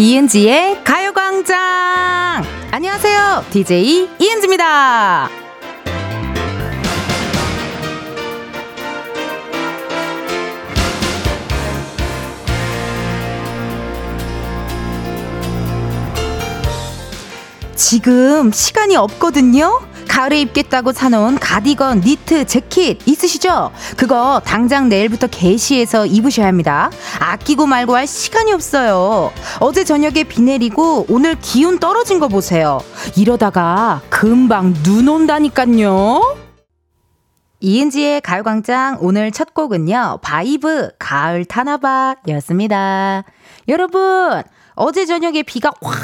이은지의 가요광장! 안녕하세요. DJ 이은지입니다. 지금 시간이 없거든요? 가을에 입겠다고 사놓은 가디건, 니트, 재킷 있으시죠? 그거 당장 내일부터 개시해서 입으셔야 합니다. 아끼고 말고 할 시간이 없어요. 어제 저녁에 비 내리고 오늘 기온 떨어진 거 보세요. 이러다가 금방 눈 온다니깐요. 이은지의 가요광장 오늘 첫 곡은요. 바이브 가을 타나봐 였습니다. 여러분 어제 저녁에 비가 확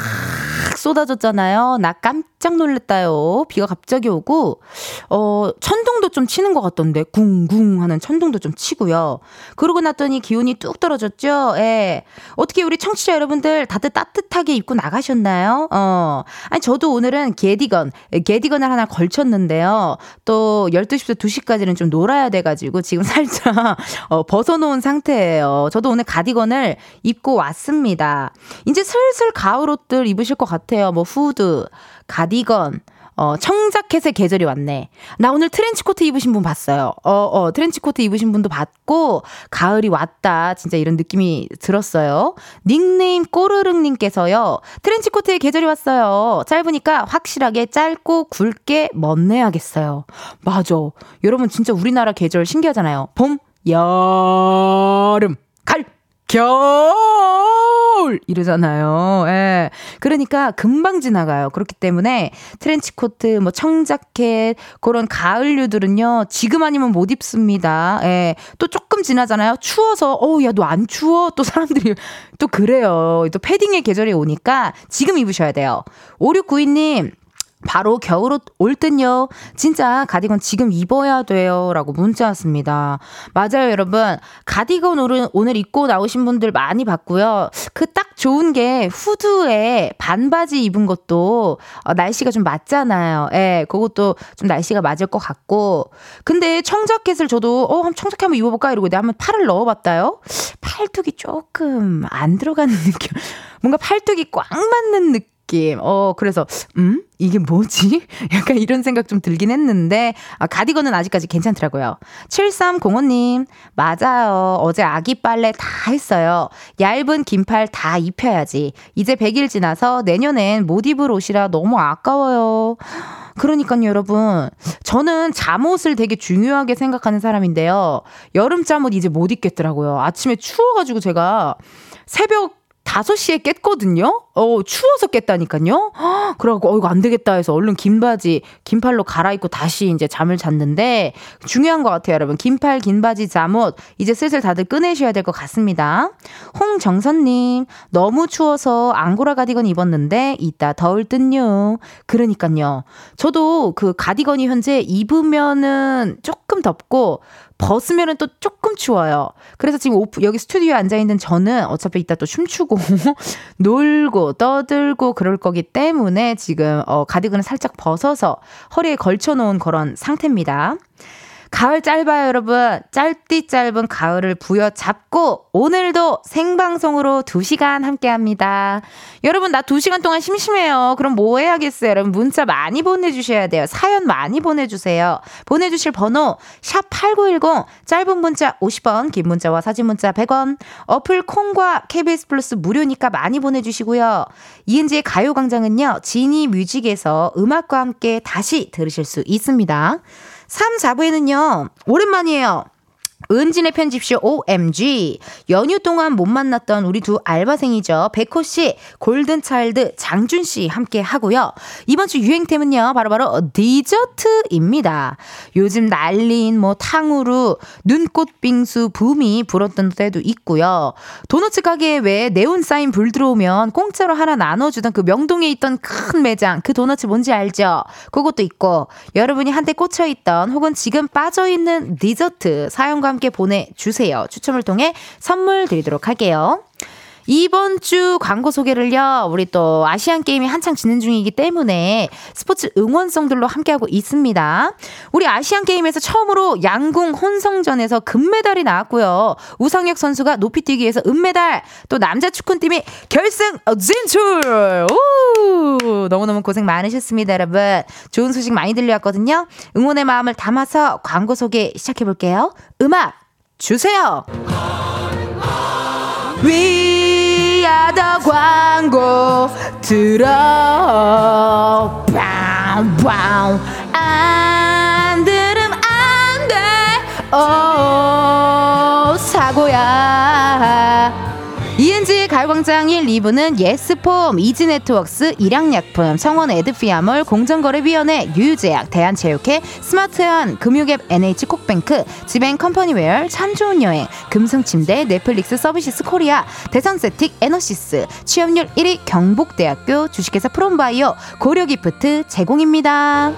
쏟아졌잖아요. 나 깜짝 놀랐다요. 비가 갑자기 오고, 어, 천둥도 좀 치는 것 같던데, 궁궁 하는 천둥도 좀 치고요. 그러고 났더니 기온이 뚝 떨어졌죠? 예. 어떻게 우리 청취자 여러분들 다들 따뜻하게 입고 나가셨나요? 어. 아니, 저도 오늘은 게디건, 게디건을 하나 걸쳤는데요. 또 12시부터 2시까지는 좀 놀아야 돼가지고 지금 살짝, 어, 벗어놓은 상태예요. 저도 오늘 가디건을 입고 왔습니다. 이제 슬슬 가을 옷들 입으실 것 같아요. 뭐 후드, 가디건, 어, 청자켓의 계절이 왔네. 나 오늘 트렌치코트 입으신 분 봤어요. 어, 어, 트렌치코트 입으신 분도 봤고, 가을이 왔다. 진짜 이런 느낌이 들었어요. 닉네임 꼬르릉님께서요, 트렌치코트의 계절이 왔어요. 짧으니까 확실하게 짧고 굵게 멋내야겠어요. 맞아. 여러분 진짜 우리나라 계절 신기하잖아요. 봄, 여름, 갈, 겨울 이러잖아요. 예. 그러니까 금방 지나가요. 그렇기 때문에 트렌치코트, 뭐 청자켓 그런 가을류들은요. 지금 아니면 못 입습니다. 예. 또 조금 지나잖아요. 추워서 어우 야 너 안 추워? 또 사람들이 또 그래요. 또 패딩의 계절이 오니까 지금 입으셔야 돼요. 5692님 바로 겨울옷 올 땐요. 진짜 가디건 지금 입어야 돼요. 라고 문자 왔습니다. 맞아요, 여러분. 가디건 오늘, 오늘 입고 나오신 분들 많이 봤고요. 그 딱 좋은 게 후드에 반바지 입은 것도 어, 날씨가 좀 맞잖아요. 예, 그것도 좀 날씨가 맞을 것 같고. 근데 청자켓을 저도, 어, 청자켓 한번 입어볼까? 이러고 내가 한번 팔을 넣어봤다요. 팔뚝이 조금 안 들어가는 느낌. 뭔가 팔뚝이 꽉 맞는 느낌. 느낌. 어, 그래서, 음? 이게 뭐지? 약간 이런 생각 좀 들긴 했는데, 아, 가디건은 아직까지 괜찮더라고요. 7305님, 맞아요. 어제 아기 빨래 다 했어요. 얇은 긴팔 다 입혀야지. 이제 100일 지나서 내년엔 못 입을 옷이라 너무 아까워요. 그러니까요, 여러분. 저는 잠옷을 되게 중요하게 생각하는 사람인데요. 여름 잠옷 이제 못 입겠더라고요. 아침에 추워가지고 제가 새벽 5시에 깼거든요? 어, 추워서 깼다니까요? 그러고, 어, 이거 안 되겠다 해서 얼른 긴 바지, 긴 팔로 갈아입고 다시 이제 잠을 잤는데, 중요한 것 같아요, 여러분. 긴팔, 긴 바지, 잠옷, 이제 슬슬 다들 꺼내셔야 될 것 같습니다. 홍정선님, 너무 추워서 앙고라 가디건 입었는데, 이따 더울 듯요. 그러니까요. 저도 그 가디건이 현재 입으면은 조금 덥고, 벗으면은 또 조금 추워요. 그래서 지금 오프, 여기 스튜디오에 앉아 있는 저는 어차피 이따 또 춤추고, 놀고, 떠들고 그럴 거기 때문에 지금, 어, 가디건을 살짝 벗어서 허리에 걸쳐놓은 그런 상태입니다. 가을 짧아요, 여러분. 짧디 짧은 가을을 부여잡고 오늘도 생방송으로 2시간 함께 합니다. 여러분, 나 2시간 동안 심심해요. 그럼 뭐 해야겠어요? 여러분, 문자 많이 보내주셔야 돼요. 사연 많이 보내주세요. 보내주실 번호, 샵8910, 짧은 문자 50원, 긴 문자와 사진 문자 100원, 어플 콩과 KBS 플러스 무료니까 많이 보내주시고요. 이은지의 가요광장은요, 지니 뮤직에서 음악과 함께 다시 들으실 수 있습니다. 3, 4부에는요, 오랜만이에요. 은진의 편집쇼 OMG. 연휴 동안 못 만났던 우리 두 알바생이죠. 백호 씨, 골든차일드 장준 씨 함께 하고요. 이번 주 유행템은요. 바로바로 바로 디저트입니다. 요즘 난리인 뭐 탕후루, 눈꽃 빙수 붐이 불었던 때도 있고요. 도너츠 가게에 왜 네온 사인 불 들어오면 공짜로 하나 나눠주던 그 명동에 있던 큰 매장 그 도너츠 뭔지 알죠? 그것도 있고 여러분이 한때 꽂혀있던 혹은 지금 빠져있는 디저트 사용과 함께 보내주세요. 추첨을 통해 선물 드리도록 할게요. 이번 주 광고 소개를요, 우리 또 아시안 게임이 한창 진행 중이기 때문에 스포츠 응원송들로 함께하고 있습니다. 우리 아시안 게임에서 처음으로 양궁 혼성전에서 금메달이 나왔고요. 우상혁 선수가 높이뛰기에서 은메달, 또 남자 축구팀이 결승 진출! 우! 너무너무 고생 많으셨습니다, 여러분. 좋은 소식 많이 들려왔거든요. 응원의 마음을 담아서 광고 소개 시작해볼게요. 음악 주세요! 위 아더 광고 들어. 빵빵 안 들음 안돼. 오 사고야 가요광장 1, 2부는 예스폼, 이지네트웍스, 일양약품, 성원 에드피아몰, 공정거래위원회, 유유제약, 대한체육회, 스마트한, 금융앱 NH콕뱅크, 지뱅 컴퍼니웨어, 참 좋은 여행, 금성침대, 넷플릭스 서비스 코리아, 대선세틱, 에너시스, 취업률 1위 경북대학교, 주식회사 프롬바이오, 고려기프트 제공입니다.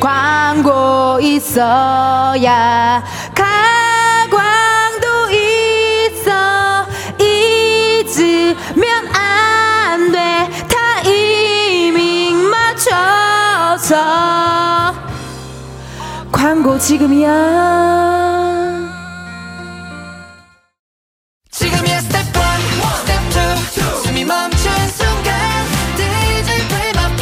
광고 있어야 가광 잊으면 안 돼. 타이밍 맞춰서. 광고 지금이야. 지금이야 스텝 1, 스텝 2 숨이 멈춘 순간 DJ play my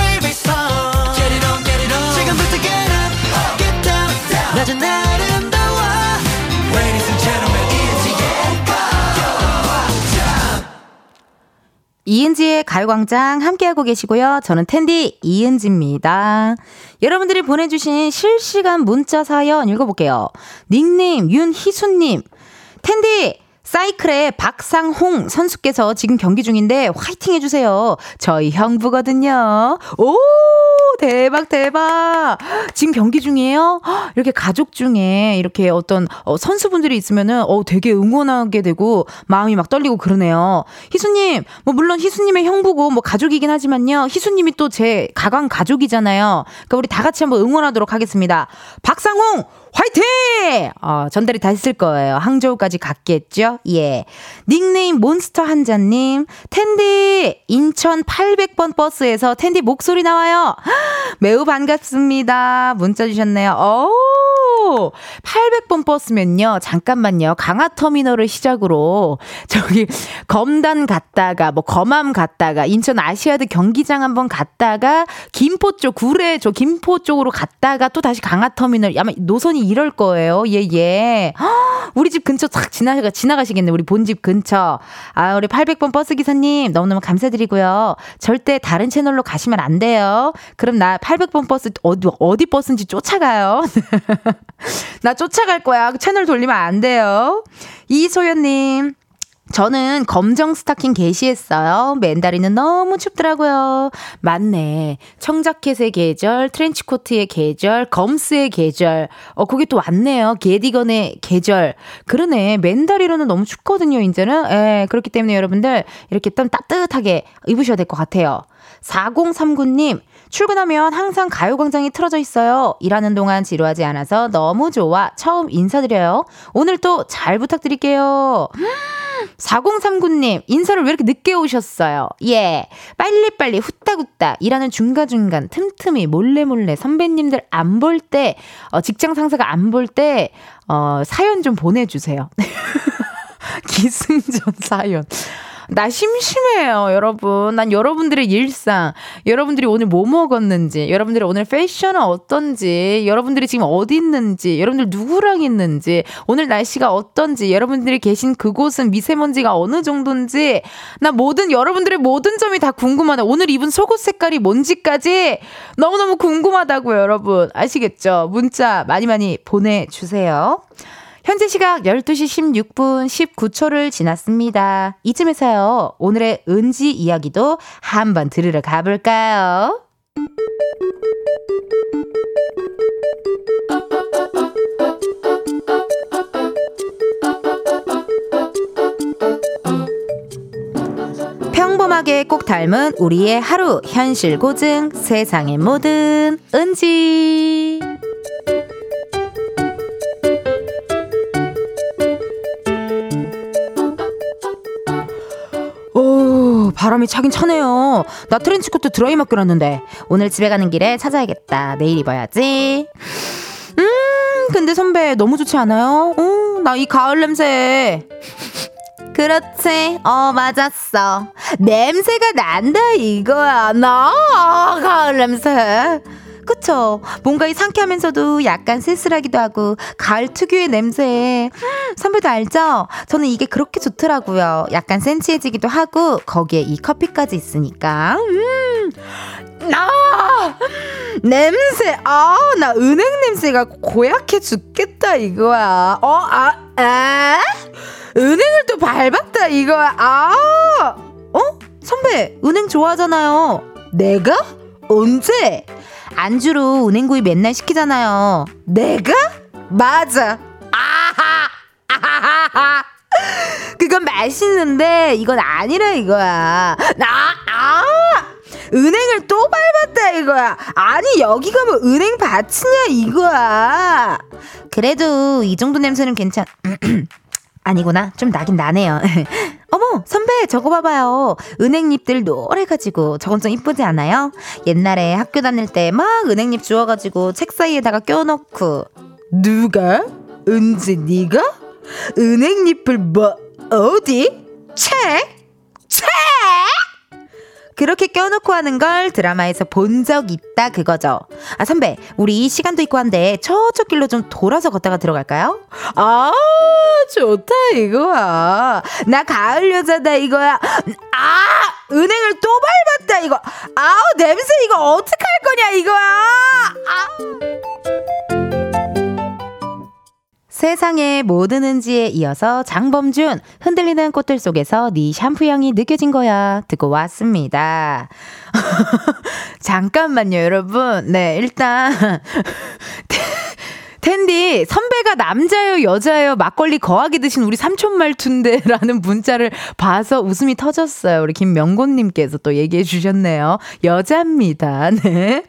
이은지의 가요광장 함께하고 계시고요. 저는 은디 이은지입니다. 여러분들이 보내주신 실시간 문자 사연 읽어볼게요. 닉네임 윤희수님. 텐디, 사이클의 박상홍 선수께서 지금 경기 중인데 화이팅 해주세요. 저희 형부거든요. 오! 대박, 대박. 지금 경기 중이에요? 이렇게 가족 중에 이렇게 어떤 어, 선수분들이 있으면은 어, 되게 응원하게 되고 마음이 막 떨리고 그러네요. 희수님, 뭐 물론 희수님의 형부고 뭐 가족이긴 하지만요. 희수님이 또 제 가강 가족이잖아요. 그러니까 우리 다 같이 한번 응원하도록 하겠습니다. 박상홍! 화이팅! 어, 전달이 다 했을 거예요. 항저우까지 갔겠죠? 예. 닉네임 몬스터 한자님, 텐디, 인천 800번 버스에서 텐디 목소리 나와요. 매우 반갑습니다. 문자 주셨네요. 오! 800번 버스면요. 잠깐만요. 강화터미널을 시작으로 저기 검단 갔다가 뭐 검암 갔다가 인천 아시아드 경기장 한번 갔다가 김포 쪽 구례 저 김포 쪽으로 갔다가 또 다시 강화터미널 아마 노선이 이럴 거예요. 예, 예. 우리 집 근처 싹 지나가, 지나가시겠네. 우리 본집 근처. 아, 우리 800번 버스 기사님 너무너무 감사드리고요. 절대 다른 채널로 가시면 안 돼요. 그럼 나 800번 버스 어디, 어디 버스인지 쫓아가요. 나 쫓아갈 거야. 채널 돌리면 안 돼요. 이소연님. 저는 검정 스타킹 개시했어요. 맨다리는 너무 춥더라고요. 맞네. 청자켓의 계절, 트렌치코트의 계절, 검스의 계절. 어, 그게 또 왔네요. 게디건의 계절. 그러네. 맨다리로는 너무 춥거든요, 이제는. 예, 그렇기 때문에 여러분들 이렇게 좀 따뜻하게 입으셔야 될 것 같아요. 4039님, 출근하면 항상 가요광장이 틀어져 있어요. 일하는 동안 지루하지 않아서 너무 좋아. 처음 인사드려요. 오늘 또 잘 부탁드릴게요. 4039님, 인사를 왜 이렇게 늦게 오셨어요? 예. 빨리빨리 후딱후딱 일하는 중간중간 틈틈이 몰래몰래 선배님들 안 볼 때, 어, 직장 상사가 안 볼 때, 어, 사연 좀 보내주세요. 기승전 사연. 나 심심해요, 여러분. 난 여러분들의 일상, 여러분들이 오늘 뭐 먹었는지, 여러분들의 오늘 패션은 어떤지, 여러분들이 지금 어디 있는지, 여러분들 누구랑 있는지, 오늘 날씨가 어떤지, 여러분들이 계신 그곳은 미세먼지가 어느 정도인지, 나 모든, 여러분들의 모든 점이 다 궁금하다. 오늘 입은 속옷 색깔이 뭔지까지 너무너무 궁금하다고요, 여러분. 아시겠죠? 문자 많이 많이 보내주세요. 현재 시각 12시 16분 19초를 지났습니다. 이쯤에서요, 오늘의 은지 이야기도 한번 들으러 가볼까요? 평범하게 꼭 닮은 우리의 하루 현실 고증 세상의 모든 은지 바람이 차긴 차네요. 나 트렌치코트 드라이 맡겨놨는데. 오늘 집에 가는 길에 찾아야겠다. 내일 입어야지. 음, 근데 선배 너무 좋지 않아요? 어, 나 이 가을 냄새. 그렇지. 어, 맞았어. 냄새가 난다, 이거야. 나, 가을 냄새. 그쵸? 뭔가 이 상쾌하면서도 약간 쓸쓸하기도 하고 가을 특유의 냄새. 선배도 알죠? 저는 이게 그렇게 좋더라고요. 약간 센치해지기도 하고 거기에 이 커피까지 있으니까. 음. 나 냄새 아 나 은행 냄새가 고약해 죽겠다 이거야. 어 아 에? 은행을 또 밟았다 이거야. 아 어? 선배 은행 좋아하잖아요. 내가? 언제? 안주로 은행구이 맨날 시키잖아요. 내가? 맞아. 아하! 아하하! 그건 맛있는데 이건 아니라 이거야. 나 아! 은행을 또 밟았다 이거야. 아니 여기가 뭐 은행 밭이냐 이거야. 그래도 이 정도 냄새는 괜찮. 아니구나. 좀 나긴 나네요. 어머, 선배, 저거 봐봐요. 은행잎들 노래가지고 저건 좀 이쁘지 않아요? 옛날에 학교 다닐 때 막 은행잎 주워가지고 책 사이에다가 껴놓고. 누가? 은지 네가? 은행잎을 뭐, 어디? 책? 책? 그렇게 껴놓고 하는 걸 드라마에서 본 적 있다 그거죠. 아 선배, 우리 시간도 있고 한데 저쪽 길로 좀 돌아서 걷다가 들어갈까요? 아 좋다 이거야. 나 가을 여자다 이거야. 아 은행을 또 밟았다 이거. 아우 냄새 이거 어떡할 거냐 이거야. 아. 세상의 모든 은지에 이어서 장범준 흔들리는 꽃들 속에서 네 샴푸 향이 느껴진 거야 듣고 왔습니다. 잠깐만요, 여러분. 네, 일단 텐디 선배가 남자예요 여자예요 막걸리 거하게 드신 우리 삼촌 말투인데라는 문자를 봐서 웃음이 터졌어요 우리 김명곤님께서 또 얘기해 주셨네요 여자입니다 네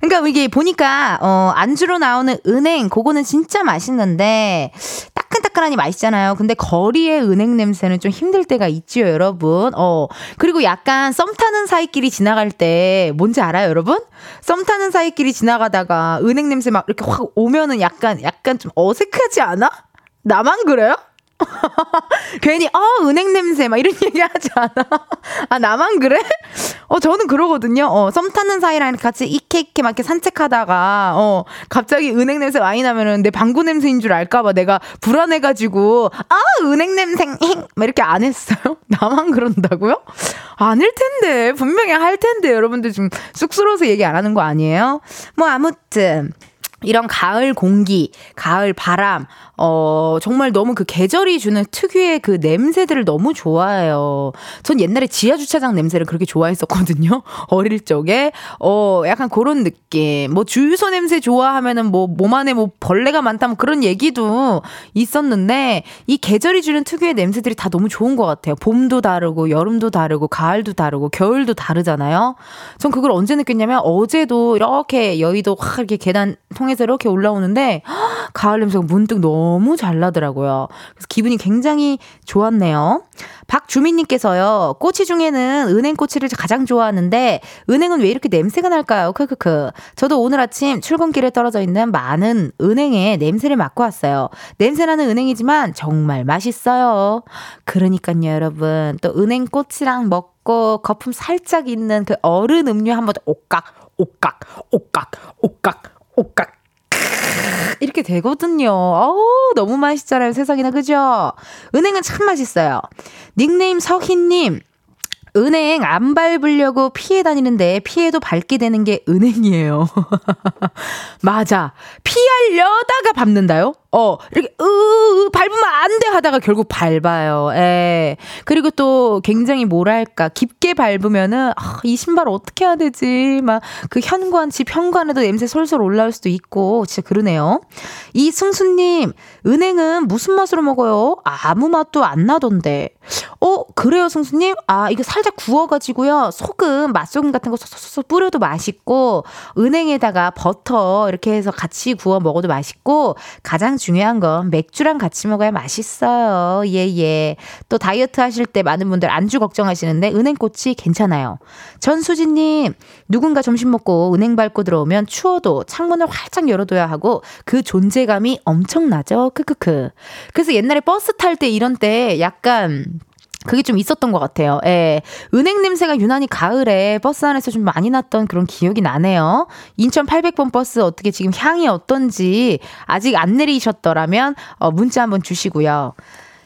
그러니까 이게 보니까 어 안주로 나오는 은행 그거는 진짜 맛있는데 따끈따끈하니 맛있잖아요. 근데 거리의 은행 냄새는 좀 힘들 때가 있지요, 여러분. 어 그리고 약간 썸 타는 사이끼리 지나갈 때 뭔지 알아요, 여러분? 썸 타는 사이끼리 지나가다가 은행 냄새 막 이렇게 확 오면은 약간 약간 좀 어색하지 않아? 나만 그래요? 괜히 어 은행 냄새 막 이런 얘기 하지 않아? 아 나만 그래? 어 저는 그러거든요. 어 썸 타는 사이랑 같이 이케 이케 막 이렇게 산책하다가 어 갑자기 은행 냄새 많이 나면은 내 방구 냄새인 줄 알까봐 내가 불안해가지고 아 은행 냄새 막 이렇게 안 했어요. 나만 그런다고요? 아닐 텐데 분명히 할 텐데 여러분들 좀 쑥스러워서 얘기 안 하는 거 아니에요? 뭐 아무튼. 이런 가을 공기, 가을 바람, 어, 정말 너무 그 계절이 주는 특유의 그 냄새들을 너무 좋아해요. 전 옛날에 지하주차장 냄새를 그렇게 좋아했었거든요. 어릴 적에. 어, 약간 그런 느낌. 뭐 주유소 냄새 좋아하면은 뭐 몸 안에 뭐 벌레가 많다면 그런 얘기도 있었는데 이 계절이 주는 특유의 냄새들이 다 너무 좋은 것 같아요. 봄도 다르고 여름도 다르고 가을도 다르고 겨울도 다르잖아요. 전 그걸 언제 느꼈냐면 어제도 이렇게 여의도 확 이렇게 계단 통해 서 이렇게 올라오는데 가을 냄새가 문득 너무 잘 나더라고요. 그래서 기분이 굉장히 좋았네요. 박주민님께서요, 꼬치 중에는 은행 꼬치를 가장 좋아하는데, 은행은 왜 이렇게 냄새가 날까요? 크크크. 저도 오늘 아침 출근길에 떨어져 있는 많은 은행에 냄새를 맡고 왔어요. 냄새나는 은행이지만 정말 맛있어요. 그러니까요, 여러분. 또 은행 꼬치랑 먹고 거품 살짝 있는 그 어른 음료 한번 옥각, 옥각, 옥각, 옥각, 옥각. 이렇게 되거든요. 어우, 너무 맛있잖아요. 세상에나, 그죠? 은행은 참 맛있어요. 닉네임 서희님. 은행 안 밟으려고 피해 다니는데 피해도 밟게 되는 게 은행이에요. 맞아. 피하려다가 밟는다요? 어, 이렇게, 으, 으, 밟으면 안 돼 하다가 결국 밟아요. 예. 그리고 또 굉장히 뭐랄까, 깊게 밟으면은, 아, 이 신발 어떻게 해야 되지? 막, 그 현관, 집 현관에도 냄새 솔솔 올라올 수도 있고, 진짜 그러네요. 이승수님, 은행은 무슨 맛으로 먹어요? 아무 맛도 안 나던데. 어, 그래요, 승수님? 아, 이거 살 살짝 구워가지고요. 소금, 맛소금 같은 거 쏙쏙쏙 뿌려도 맛있고, 은행에다가 버터 이렇게 해서 같이 구워 먹어도 맛있고, 가장 중요한 건 맥주랑 같이 먹어야 맛있어요. 예, 예. 또 다이어트 하실 때 많은 분들 안주 걱정하시는데, 은행꽃이 괜찮아요. 전수진님, 누군가 점심 먹고 은행 밟고 들어오면 추워도 창문을 활짝 열어둬야 하고, 그 존재감이 엄청나죠? 크크크. 그래서 옛날에 버스 탈 때 이런 때 약간 그게 좀 있었던 것 같아요. 예. 은행 냄새가 유난히 가을에 버스 안에서 좀 많이 났던 그런 기억이 나네요. 인천 800번 버스 어떻게 지금 향이 어떤지 아직 안 내리셨더라면 어, 문자 한번 주시고요.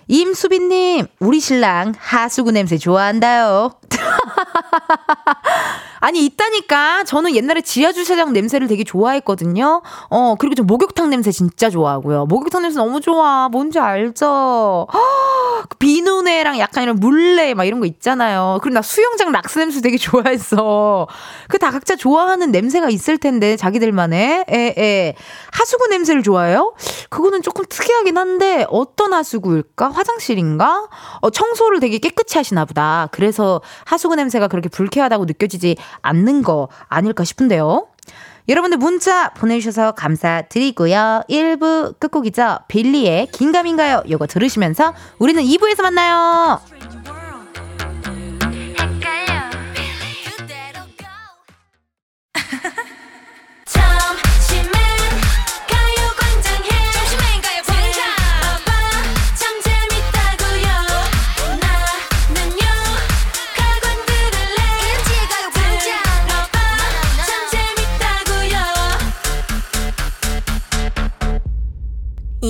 임수빈님, 우리 신랑 하수구 냄새 좋아한대요. 아니, 있다니까. 저는 옛날에 지하 주차장 냄새를 되게 좋아했거든요. 어, 그리고 저 목욕탕 냄새 진짜 좋아하고요. 목욕탕 냄새 너무 좋아. 뭔지 알죠? 그 비누네랑 약간 이런 물레 막 이런 거 있잖아요. 그리고 나 수영장 락스 냄새 되게 좋아했어. 그 다 각자 좋아하는 냄새가 있을 텐데, 자기들만의. 에, 에. 하수구 냄새를 좋아해요? 그거는 조금 특이하긴 한데, 어떤 하수구일까? 화장실인가? 어, 청소를 되게 깨끗이 하시나 보다. 그래서 하수구 냄새가 그렇게 불쾌하다고 느껴지지 않는 거 아닐까 싶은데요. 여러분들 문자 보내주셔서 감사드리고요. 1부 끝곡이죠. 빌리의 긴가민가요? 요거 들으시면서 우리는 2부에서 만나요.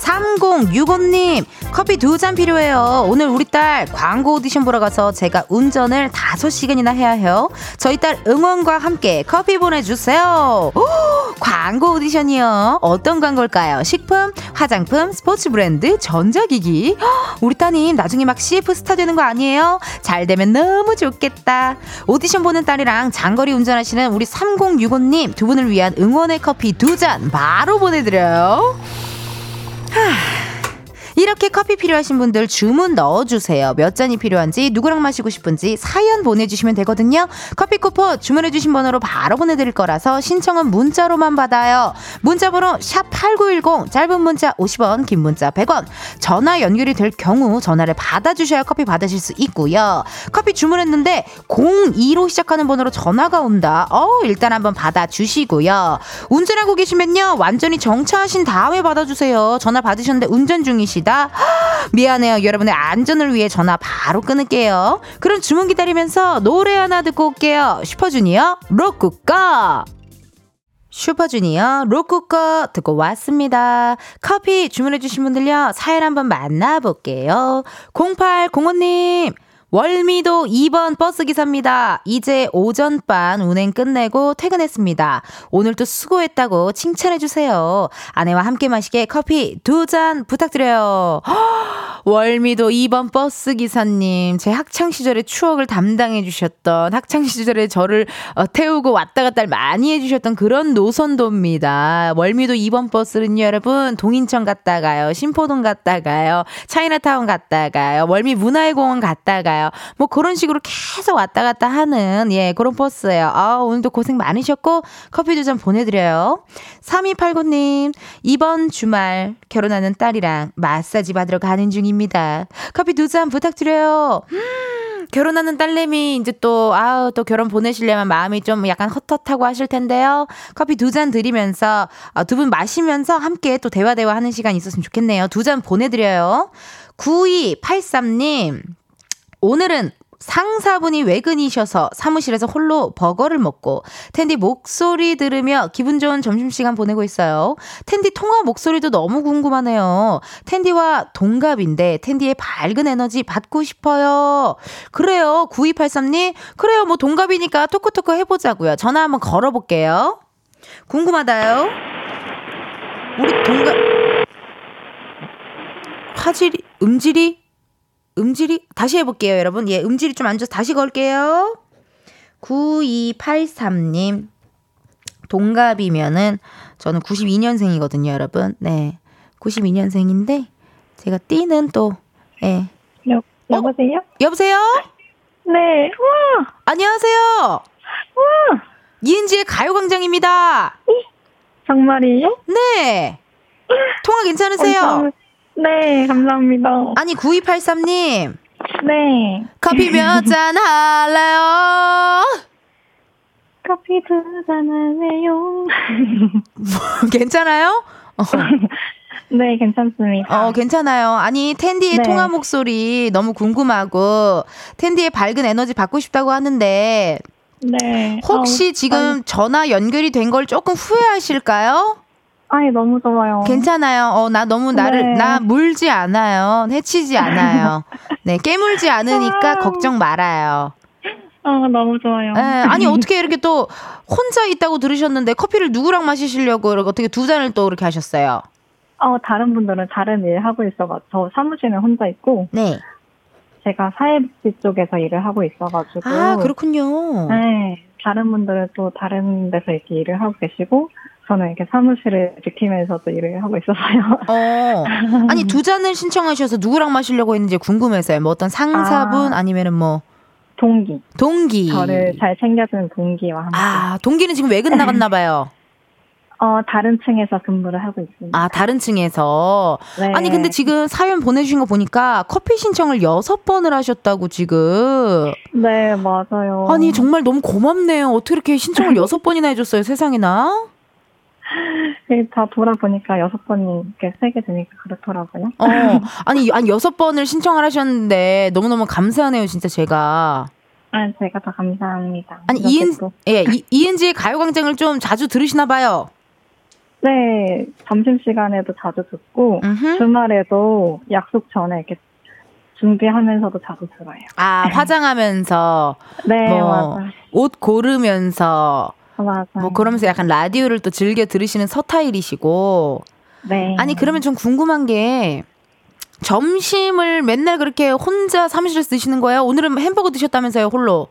3065님, 커피 두 잔 필요해요. 오늘 우리 딸 광고 오디션 보러 가서 제가 운전을 5시간이나 해야 해요. 저희 딸 응원과 함께 커피 보내주세요. 오, 광고 오디션이요. 어떤 광고일까요? 식품, 화장품, 스포츠 브랜드, 전자기기. 우리 따님 나중에 막 CF 스타 되는 거 아니에요? 잘 되면 너무 좋겠다. 오디션 보는 딸이랑 장거리 운전하시는 우리 3065님 두 분을 위한 응원의 커피 두 잔 바로 보내드려요. Ah. 이렇게 커피 필요하신 분들 주문 넣어주세요. 몇 잔이 필요한지, 누구랑 마시고 싶은지 사연 보내주시면 되거든요. 커피 쿠폰 주문해주신 번호로 바로 보내드릴 거라서 신청은 문자로만 받아요. 문자번호 샵8910, 짧은 문자 50원, 긴 문자 100원. 전화 연결이 될 경우 전화를 받아주셔야 커피 받으실 수 있고요. 커피 주문했는데 02로 시작하는 번호로 전화가 온다. 어, 일단 한번 받아주시고요. 운전하고 계시면요. 완전히 정차하신 다음에 받아주세요. 전화 받으셨는데 운전 중이시 다. 있습니다. 미안해요. 여러분의 안전을 위해 전화 바로 끊을게요. 그럼 주문 기다리면서 노래 하나 듣고 올게요. 슈퍼주니어 로쿠꺼 슈퍼주니어 로쿠꺼 듣고 왔습니다. 커피 주문해주신 분들요. 사연 한번 만나볼게요. 0805님. 월미도 2번 버스 기사입니다. 이제 오전반 운행 끝내고 퇴근했습니다. 오늘도 수고했다고 칭찬해주세요. 아내와 함께 마시게 커피 두 잔 부탁드려요. 월미도 2번 버스 기사님, 제 학창 시절의 추억을 담당해 주셨던 학창 시절에 저를 어, 태우고 왔다 갔다 많이 해 주셨던 그런 노선도입니다. 월미도 2번 버스는요, 여러분 동인천 갔다가요, 신포동 갔다가요, 차이나타운 갔다가요, 월미 문화의 공원 갔다가요. 뭐 그런 식으로 계속 왔다 갔다 하는 예, 그런 버스예요. 아, 오늘도 고생 많으셨고 커피 두 잔 보내드려요. 3289님, 이번 주말 결혼하는 딸이랑 마사지 받으러 가는 중입니다. 커피 두 잔 부탁드려요. 음, 결혼하는 딸내미 이제 또, 아우, 또 결혼 보내시려면 마음이 좀 약간 헛헛하고 하실 텐데요. 커피 두 잔 드리면서, 어, 두분 마시면서 함께 또 대화 대화 하는 시간 있었으면 좋겠네요. 두 잔 보내드려요. 9283님, 오늘은 상사분이 외근이셔서 사무실에서 홀로 버거를 먹고 텐디 목소리 들으며 기분 좋은 점심시간 보내고 있어요. 텐디 통화 목소리도 너무 궁금하네요. 텐디와 동갑인데 텐디의 밝은 에너지 받고 싶어요. 그래요. 9283님. 그래요. 뭐 동갑이니까 토크토크 해보자고요. 전화 한번 걸어볼게요. 궁금하다요. 우리 동갑 화질이 음질이 음질이 다시 해볼게요, 여러분. 예, 음질이 좀 안 좋아서 다시 걸게요. 9283님. 동갑이면은 저는 92년생이거든요, 여러분. 네. 92년생인데 제가 띠는 또 예. 여, 여보세요? 어? 여보세요? 네. 우와. 안녕하세요. 우와. 이은지의 가요광장입니다. 정말이에요? 네. 통화 괜찮으세요? 감사합니다. 네, 감사합니다. 아니, 9283님. 네. 커피 몇 잔 할래요? 커피 두 잔 할래요? 괜찮아요? 어. 네, 괜찮습니다. 어, 괜찮아요. 아니, 텐디의 네. 통화 목소리 너무 궁금하고, 텐디의 밝은 에너지 받고 싶다고 하는데, 네. 혹시 어, 지금 전화 연결이 된 걸 조금 후회하실까요? 아니, 너무 좋아요. 괜찮아요. 어, 나 너무 나를, 네. 나 물지 않아요. 해치지 않아요. 네, 깨물지 않으니까 아. 걱정 말아요. 어, 너무 좋아요. 예, 아니, 어떻게 이렇게 또 혼자 있다고 들으셨는데 커피를 누구랑 마시시려고 이렇게 어떻게 두 잔을 또 이렇게 하셨어요? 어, 다른 분들은 다른 일 하고 있어가지고, 저 사무실에 혼자 있고, 네. 제가 사회복지 쪽에서 일을 하고 있어가지고, 아, 그렇군요. 네, 다른 분들은 또 다른 데서 이렇게 일을 하고 계시고, 저는 이렇게 사무실을 지키면서도 일을 하고 있어서요. 어. 아니, 두 잔을 신청하셔서 누구랑 마시려고 했는지 궁금해서요. 뭐 어떤 상사분 아. 아니면은 뭐 동기. 동기. 저를 잘 챙겨주는 동기와 함께. 아, 동기는 지금 외근 나갔나 봐요. 어, 다른 층에서 근무를 하고 있습니다. 아, 다른 층에서. 네. 아니, 근데 지금 사연 보내주신 거 보니까 커피 신청을 여섯 번을 하셨다고 지금. 네, 맞아요. 아니, 정말 너무 고맙네요. 어떻게 이렇게 신청을 여섯 번이나 해줬어요, 세상에나? 네, 다 돌아보니까 여섯 번이 이렇게 세게 되니까 그렇더라고요. 어. 아니, 아니, 여섯 번을 신청을 하셨는데 너무너무 감사하네요, 진짜 제가. 아, 제가 더 감사합니다. 아니, 이은, 또- 예, 이, 이은지의 가요광장을 좀 자주 들으시나 봐요. 네, 점심시간에도 자주 듣고, 음흠. 주말에도 약속 전에 이렇게 준비하면서도 자주 들어요. 아, 화장하면서, 네, 뭐, 맞아요. 옷 고르면서, 맞아요. 뭐, 그러면서 약간 라디오를 또 즐겨 들으시는 서타일이시고. 네. 아니, 그러면 좀 궁금한 게, 점심을 맨날 그렇게 혼자 사무실에서 드시는 거예요? 오늘은 햄버거 드셨다면서요, 홀로?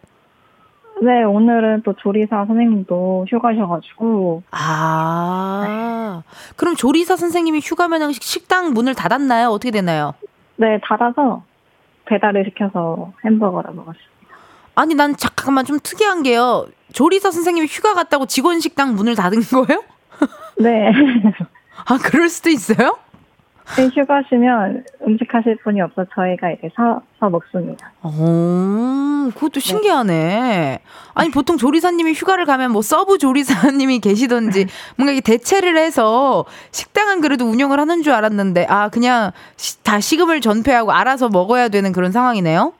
네, 오늘은 또 조리사 선생님도 휴가셔가지고, 아, 그럼 조리사 선생님이 휴가면 식당 문을 닫았나요? 어떻게 되나요? 네, 닫아서 배달을 시켜서 햄버거를 먹었어요. 아니, 난 잠깐만 좀 특이한 게요. 조리사 선생님이 휴가 갔다고 직원 식당 문을 닫은 거예요? 네. 아, 그럴 수도 있어요? 네, 휴가시면 음식 하실 분이 없어 저희가 이제 사서 먹습니다. 오, 그것도 신기하네. 아니, 보통 조리사님이 휴가를 가면 뭐 서브 조리사님이 계시던지 뭔가 이게 대체를 해서 식당은 그래도 운영을 하는 줄 알았는데, 아, 그냥 시- 다 식음을 전폐하고 알아서 먹어야 되는 그런 상황이네요?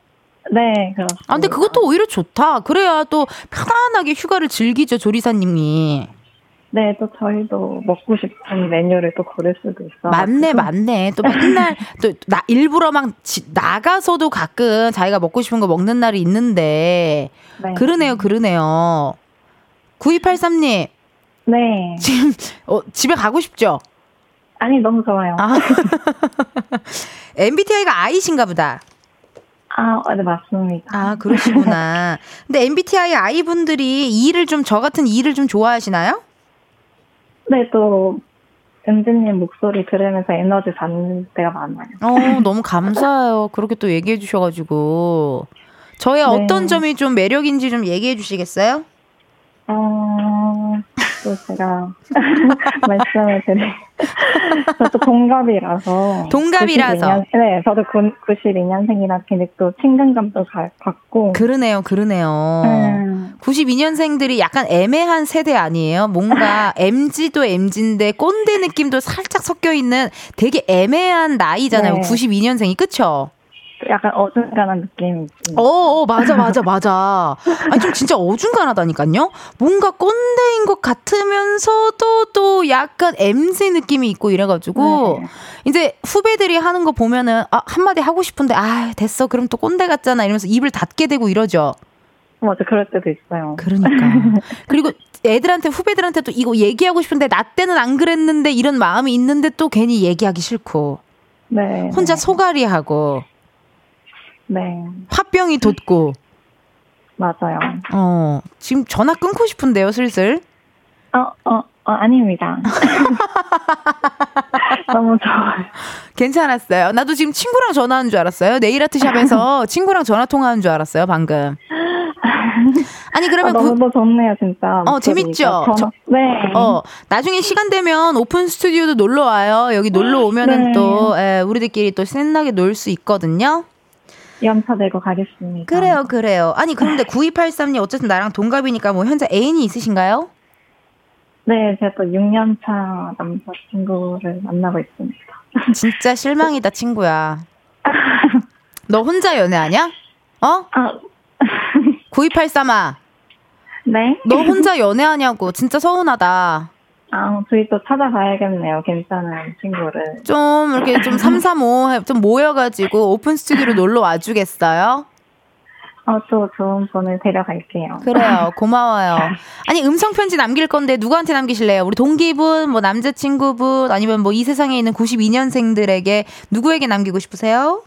네, 그렇습니다. 아, 근데 그것도 오히려 좋다. 그래야 또 편안하게 휴가를 즐기죠, 조리사님이. 네, 또 저희도 먹고 싶은 메뉴를 또 고를 수도 있어. 맞네, 맞네. 또 맨날 또 나 일부러 막 지- 나가서도 가끔 자기가 먹고 싶은 거 먹는 날이 있는데 네. 그러네요, 그러네요. 9283님 네. 지금 어, 집에 가고 싶죠? 아니 너무 좋아요. 아. MBTI가 I신가 보다. 아, 어, 네 맞습니다. 아, 그러시구나. 근데 MBTI I 분들이 이 일을 좀 저 같은 이 일을 좀 좋아하시나요? 네, 또 은지님 목소리 들으면서 에너지 받는 때가 많아요. 어, 너무 감사해요. 그렇게 또 얘기해 주셔가지고. 저의 네. 어떤 점이 좀 매력인지 좀 얘기해 주시겠어요? 어, 또 제가 말씀을 드릴. 저도 동갑이라서. 동갑이라서. 92년, 네, 저도 92년생이라 괜히 또 친근감도 가- 갖고. 그러네요, 그러네요. 음, 92년생들이 약간 애매한 세대 아니에요? 뭔가 MG도 MG인데 꼰대 느낌도 살짝 섞여 있는 되게 애매한 나이잖아요. 네. 92년생이 그쵸? 약간 어중간한 느낌이 있습니다. 어, 어, 맞아, 맞아, 맞아. 아니, 좀 진짜 어중간하다니까요? 뭔가 꼰대인 것 같으면서도 또 약간 MZ 느낌이 있고 이래가지고, 네. 이제 후배들이 하는 거 보면은, 아, 한마디 하고 싶은데, 아, 됐어. 그럼 또 꼰대 같잖아. 이러면서 입을 닫게 되고 이러죠. 맞아, 그럴 때도 있어요. 그러니까. 그리고 애들한테, 후배들한테 도 이거 얘기하고 싶은데, 나 때는 안 그랬는데, 이런 마음이 있는데 또 괜히 얘기하기 싫고. 네. 혼자 네. 소갈이 하고. 네. 화병이 돋고. 맞아요. 어, 지금 전화 끊고 싶은데요, 슬슬. 어, 어, 어 아닙니다. 너무 좋아요. 괜찮았어요. 나도 지금 친구랑 전화하는 줄 알았어요. 네일 아트샵에서 친구랑 전화 통화하는 줄 알았어요, 방금. 아니 그러면 아, 너무 구... 좋네요 진짜. 어 재밌죠. 저... 네. 어 나중에 시간 되면 오픈 스튜디오도 놀러 와요. 여기 놀러 오면은 네. 또 에, 예, 우리들끼리 또 신나게 놀 수 있거든요. 연차 내고 가겠습니다. 그래요, 그래요. 아니, 그런데 9283님 어쨌든 나랑 동갑이니까 뭐 현재 애인이 있으신가요? 네, 제가 또 6년차 남자친구를 만나고 있습니다. 진짜 실망이다, 친구야. 너 혼자 연애하냐? 어? 아. 9283아. 네? 너 혼자 연애하냐고. 진짜 서운하다. 아, 저희 또 찾아가야겠네요. 괜찮은 친구를. 좀 이렇게 좀 3, 3, 5, 좀 모여가지고 오픈 스튜디오로 놀러 와주겠어요? 어, 또 좋은 분을 데려갈게요. 그래요. 고마워요. 아니, 음성편지 남길 건데 누구한테 남기실래요? 우리 동기분, 뭐 남자친구분, 아니면 뭐 이 세상에 있는 92년생들에게 누구에게 남기고 싶으세요?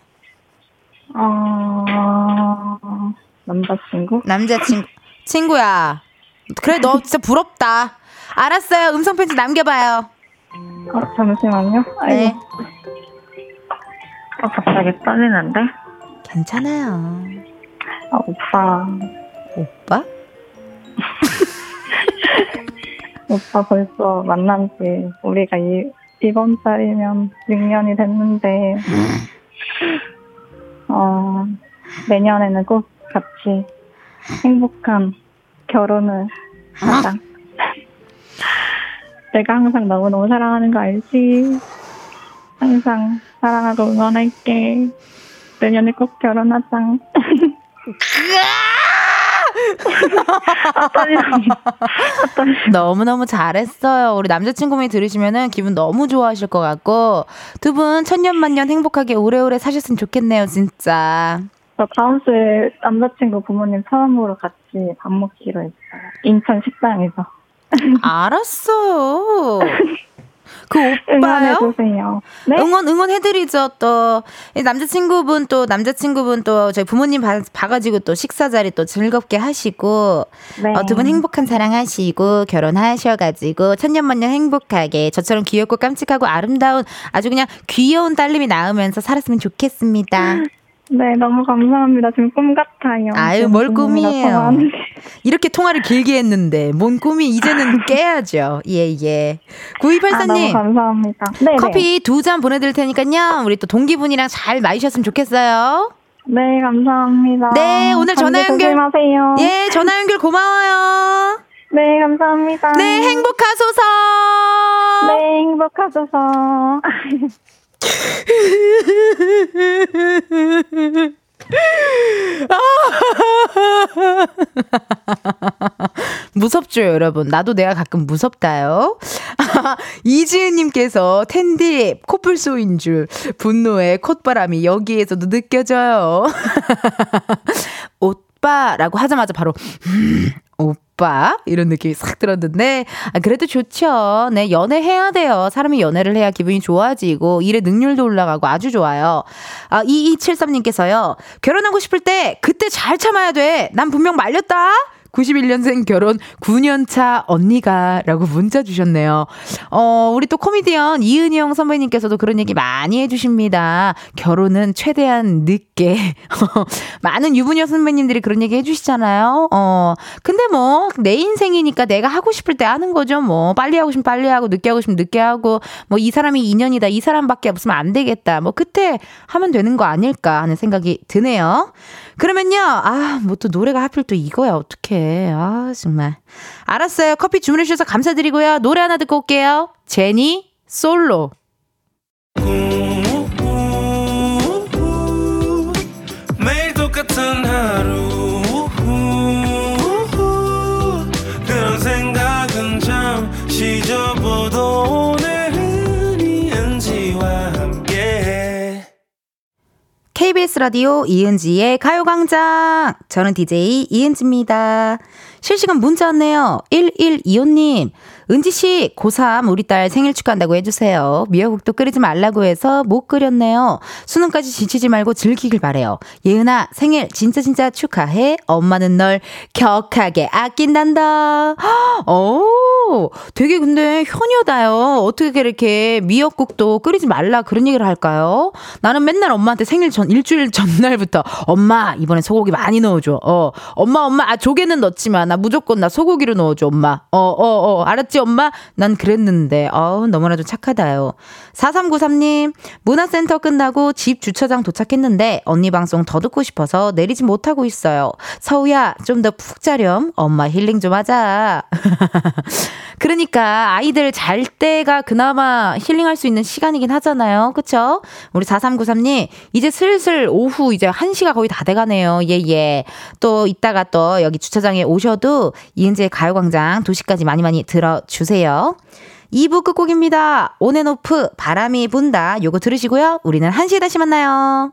어, 남자친구? 남자친구. 친구야. 그래, 너 진짜 부럽다. 알았어요. 음성 편지 남겨봐요. 어, 잠시만요. 네. 어, 갑자기 떨리는데? 괜찮아요. 아, 오빠. 오빠? 오빠 벌써 만난 지 우리가 이, 이번 달이면 6년이 됐는데, 어, 내년에는 꼭 같이 행복한 결혼을 하자. 내가 항상 너무너무 사랑하는 거 알지? 항상 사랑하고 응원할게. 내년에 꼭 결혼하자. 너무너무 잘했어요. 우리 남자친구분이 들으시면은 기분 너무 좋아하실 것 같고 두 분 천년만년 행복하게 오래오래 사셨으면 좋겠네요, 진짜. 저 다음 주에 남자친구 부모님 처음으로 같이 밥 먹기로 했어요. 인천 식당에서. 알았어요. 그 오빠요? 네? 응원 응원해드리죠. 또 남자친구분 또 남자친구분 또 저희 부모님 봐, 봐가지고 또 식사 자리 또 즐겁게 하시고 네. 어, 두 분 행복한 사랑하시고 결혼하셔가지고 천년만년 행복하게 저처럼 귀엽고 깜찍하고 아름다운 아주 그냥 귀여운 딸님이 낳으면서 살았으면 좋겠습니다. 네, 너무 감사합니다. 지금 꿈 같아요. 아유, 뭘 꿈이에요. 이렇게 통화를 길게 했는데, 뭔 꿈이 이제는 깨야죠. 예, 예. 9284님. 아, 너무 감사합니다. 네, 커피 두 잔 보내드릴 테니까요. 우리 또 동기분이랑 잘 마시셨으면 좋겠어요. 네, 감사합니다. 네, 오늘 전화 연결. 조심하세요. 예, 전화 연결 고마워요. 네, 감사합니다. 네, 행복하소서. 네, 행복하소서. 무섭죠, 여러분. 나도 내가 가끔 무섭다요. 이지은님께서 텐디 코뿔소인 줄 분노의 콧바람이 여기에서도 느껴져요. 오빠라고 하자마자 바로 음, 오빠 이런 느낌이 싹 들었는데 아, 그래도 좋죠. 네 연애해야 돼요. 사람이 연애를 해야 기분이 좋아지고 일의 능률도 올라가고 아주 좋아요. 아 2273님께서요. 결혼하고 싶을 때 그때 잘 참아야 돼. 난 분명 말렸다. 91년생 결혼 9년차 언니가 라고 문자 주셨네요. 어, 우리 또 코미디언 이은영 선배님께서도 그런 얘기 많이 해주십니다. 결혼은 최대한 늦게. 많은 유부녀 선배님들이 그런 얘기 해주시잖아요. 어, 근데 뭐, 내 인생이니까 내가 하고 싶을 때 하는 거죠. 뭐, 빨리 하고 싶으면 빨리 하고, 늦게 하고 싶으면 늦게 하고, 뭐, 이 사람이 인연이다. 이 사람밖에 없으면 안 되겠다. 뭐, 그때 하면 되는 거 아닐까 하는 생각이 드네요. 그러면요, 아, 뭐 또 노래가 하필 또 이거야, 어떡해. 아, 정말. 알았어요. 커피 주문해 주셔서 감사드리고요. 노래 하나 듣고 올게요. 제니, 솔로. 라디오 이은지의 가요광장. 저는 DJ 이은지입니다. 실시간 문자 왔네요. 1125님. 은지 씨, 고3 우리 딸 생일 축하한다고 해주세요. 미역국도 끓이지 말라고 해서 못 끓였네요. 수능까지 지치지 말고 즐기길 바래요. 예은아, 생일 진짜 진짜 축하해. 엄마는 널 격하게 아낀단다. 오, 되게 근데 효녀다요. 어떻게 이렇게 미역국도 끓이지 말라 그런 얘기를 할까요? 나는 맨날 엄마한테 생일 전, 일주일 전날부터 엄마, 이번에 소고기 많이 넣어줘. 어, 엄마, 엄마, 아, 조개는 넣지마. 나 무조건 나 소고기로 넣어줘, 엄마. 어, 어, 어, 알았지, 엄마? 난 그랬는데, 어우, 너무나도 착하다요. 4393님, 문화센터 끝나고 집 주차장 도착했는데, 언니 방송 더 듣고 싶어서 내리지 못하고 있어요. 서우야, 좀 더 푹 자렴. 엄마 힐링 좀 하자. 그러니까 아이들 잘 때가 그나마 힐링할 수 있는 시간이긴 하잖아요. 그쵸? 우리 4393님, 이제 슬슬 오후 이제 1시가 거의 다 돼가네요. 예, 예. 또 이따가 또 여기 주차장에 오셔도 이은지의 가요광장 2시까지 많이 많이 들어 주세요. 2부 끝곡입니다. 온앤오프 바람이 분다. 요거 들으시고요. 우리는 1시에 다시 만나요.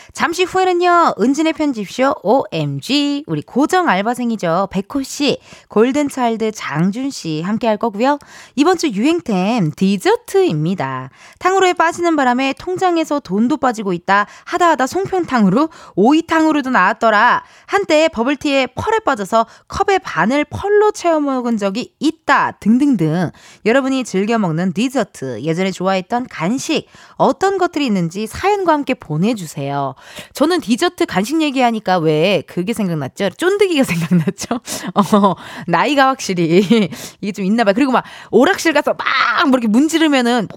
잠시 후에는요, 은진의 편집쇼 OMG, 우리 고정 알바생이죠. 백호씨, 골든차일드 장준씨 함께 할 거고요. 이번 주 유행템 디저트입니다. 탕후루에 빠지는 바람에 통장에서 돈도 빠지고 있다. 하다 하다 송편탕으로 오이탕으로도 나왔더라. 한때 버블티에 펄에 빠져서 컵의 반을 펄로 채워 먹은 적이 있다. 등등등. 여러분이 즐겨 먹는 디저트, 예전에 좋아했던 간식, 어떤 것들이 있는지 사연과 함께 보내주세요. 저는 디저트 간식 얘기하니까 왜 그게 생각났죠? 쫀득이가 생각났죠? 어, 나이가 확실히 이게 좀 있나 봐요. 그리고 막 오락실 가서 막 뭐 이렇게 문지르면은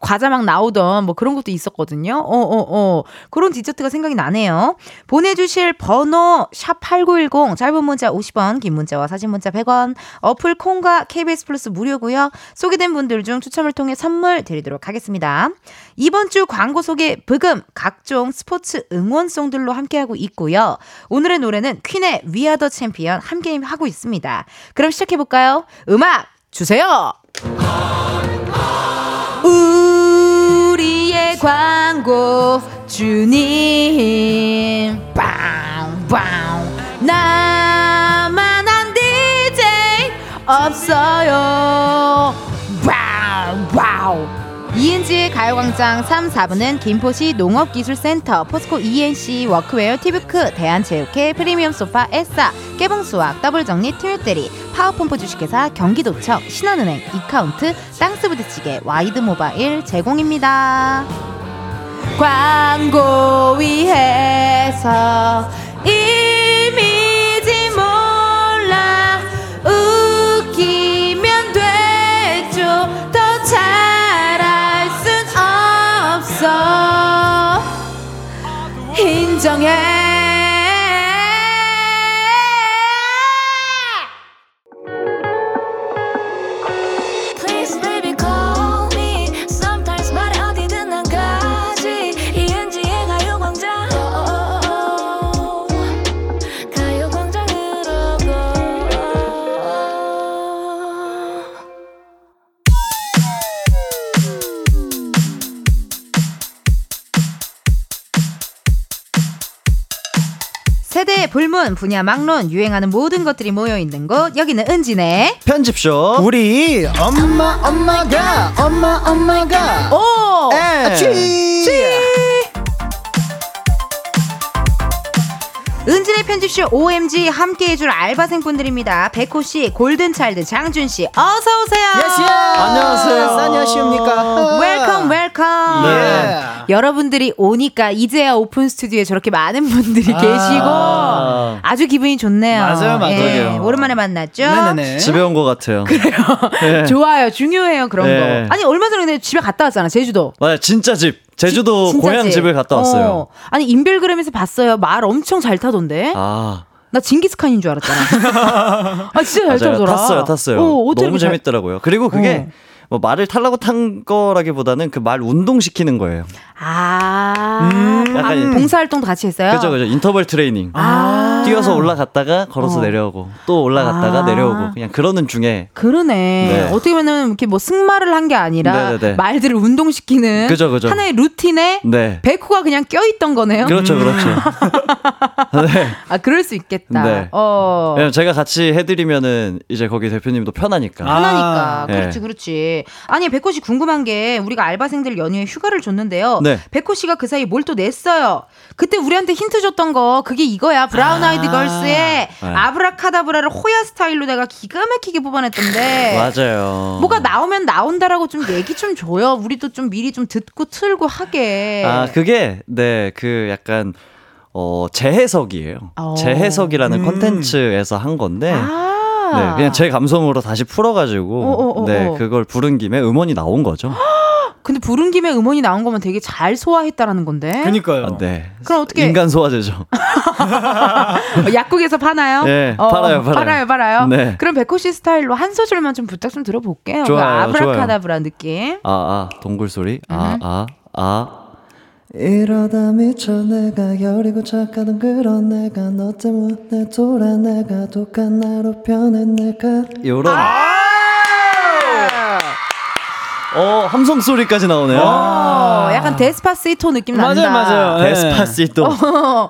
과자 막 나오던 뭐 그런 것도 있었거든요. 어, 어, 어. 그런 디저트가 생각이 나네요. 보내주실 번호 샵8910 짧은 문자 50원, 긴 문자와 사진 문자 100원, 어플 콩과 KBS 플러스 무료고요. 소개된 분들 중 추첨을 통해 선물 드리도록 하겠습니다. 이번 주 광고 소개 브금 각종 스포츠 응원송들로 함께하고 있고요. 오늘의 노래는 퀸의 We Are The Champion 함께 하고 있습니다. 그럼 시작해볼까요? 음악 주세요! 우리의 광고 주님 빵빵 나만 한 DJ 없어요 wow 이은지의 가요광장 3, 4부는 김포시 농업기술센터, 포스코 E&C, 워크웨어, 티뷰크, 대한체육회, 프리미엄 소파, 에싸, 깨봉수학, 더블정리, 트윈대리, 파워펌프 주식회사, 경기도청, 신한은행, 이카운트, 땅스부대찌개, 와이드모바일 제공입니다. 광고 위해서 이 인정해 불문, 분야 막론, 유행하는 모든 것들이 모여 있는 곳. 여기는 은지네 편집숍. 우리 엄마 엄마가 엄마 엄마가 오, 에, 쥐. 은지네 편집숍 OMG 함께 해줄 알바생분들입니다. 백호 씨, 골든차일드 장준 씨, 어서 오세요. yes, 예. 안녕하세요. 안녕하십니까. welcome, welcome. 예. 여러분들이 오니까 이제야 오픈 스튜디오에 저렇게 많은 분들이 아. 계시고 아주 기분이 좋네요. 맞아요, 맞아요. 예, 오랜만에 만났죠? 네네네. 집에 온 것 같아요. 네. 좋아요. 중요해요. 그런 네. 거. 아니, 얼마 전에 집에 갔다 왔잖아. 제주도. 맞아, 진짜 집. 제주도 진- 진짜 고향 집. 집을 갔다 왔어요. 어. 아니, 인별그램에서 봤어요. 말 엄청 잘 타던데. 아, 나 징기스칸인 줄 알았잖아. 아, 진짜 잘 맞아요. 타더라. 탔어요, 탔어요. 어, 어떻게 너무 잘- 재밌더라고요. 그리고 그게 어. 뭐 말을 타려고 탄 거라기보다는 그 말 운동시키는 거예요. 아, 음, 아, 약간 봉사활동도 같이 했어요? 그죠, 그죠. 인터벌 트레이닝. 아. 뛰어서 올라갔다가 걸어서 어. 내려오고 또 올라갔다가 아. 내려오고 그냥 그러는 중에 그러네. 네. 어떻게 보면 이렇게 뭐 승마를 한 게 아니라 네네네. 말들을 운동시키는 그죠, 그죠. 하나의 루틴에 네. 백호가 그냥 껴있던 거네요. 그렇죠, 그렇죠. 네. 아, 그럴 수 있겠다. 네. 어. 제가 같이 해드리면은 이제 거기 대표님도 편하니까. 아. 하나니까. 네. 그렇지, 그렇지. 아니, 백호 씨 궁금한 게 우리가 알바생들 연휴에 휴가를 줬는데요. 네. 백호 씨가 그 사이 뭘 또 냈어요. 그때 우리한테 힌트 줬던 거 그게 이거야. 브라운 아 이드 걸스의 네. 아브라카다브라를 호야 스타일로 내가 기가 막히게 뽑아냈던데. 맞아요. 뭐가 나오면 나온다라고 좀 얘기 좀 줘요. 우리도 좀 미리 좀 듣고 틀고 하게. 아, 그게, 네, 그 약간, 어, 재해석이에요. 어. 재해석이라는 음. 콘텐츠에서 한 건데, 아. 네, 그냥 제 감성으로 다시 풀어가지고, 어, 어, 어, 네, 어. 그걸 부른 김에 음원이 나온 거죠. 근데 부른 김에 음원이 나온 거면 되게 잘 소화했다라는 건데. 그니까요. 아, 네. 그럼 어떻게- 인간 소화제죠. 어, 약국에서 파나요? 네, 어, 팔아요, 팔아요. 팔아요, 팔아요. 네. 그럼 백호 씨 스타일로 한 소절만 좀 부탁 좀 들어볼게요. 좋아요, 그 아브라카다브라 느낌. 아, 아, 동굴 소리. 음. 아, 아, 아. 이러다 미쳐 내가 여리고 착하던 그런 내가 너 때문에 돌아 내가 독한 나로 변해 내가 요런. 어, 함성 소리까지 나오네요. 어, 약간 Despacito 느낌 난다. 맞아요, 맞아요. 네. Despacito.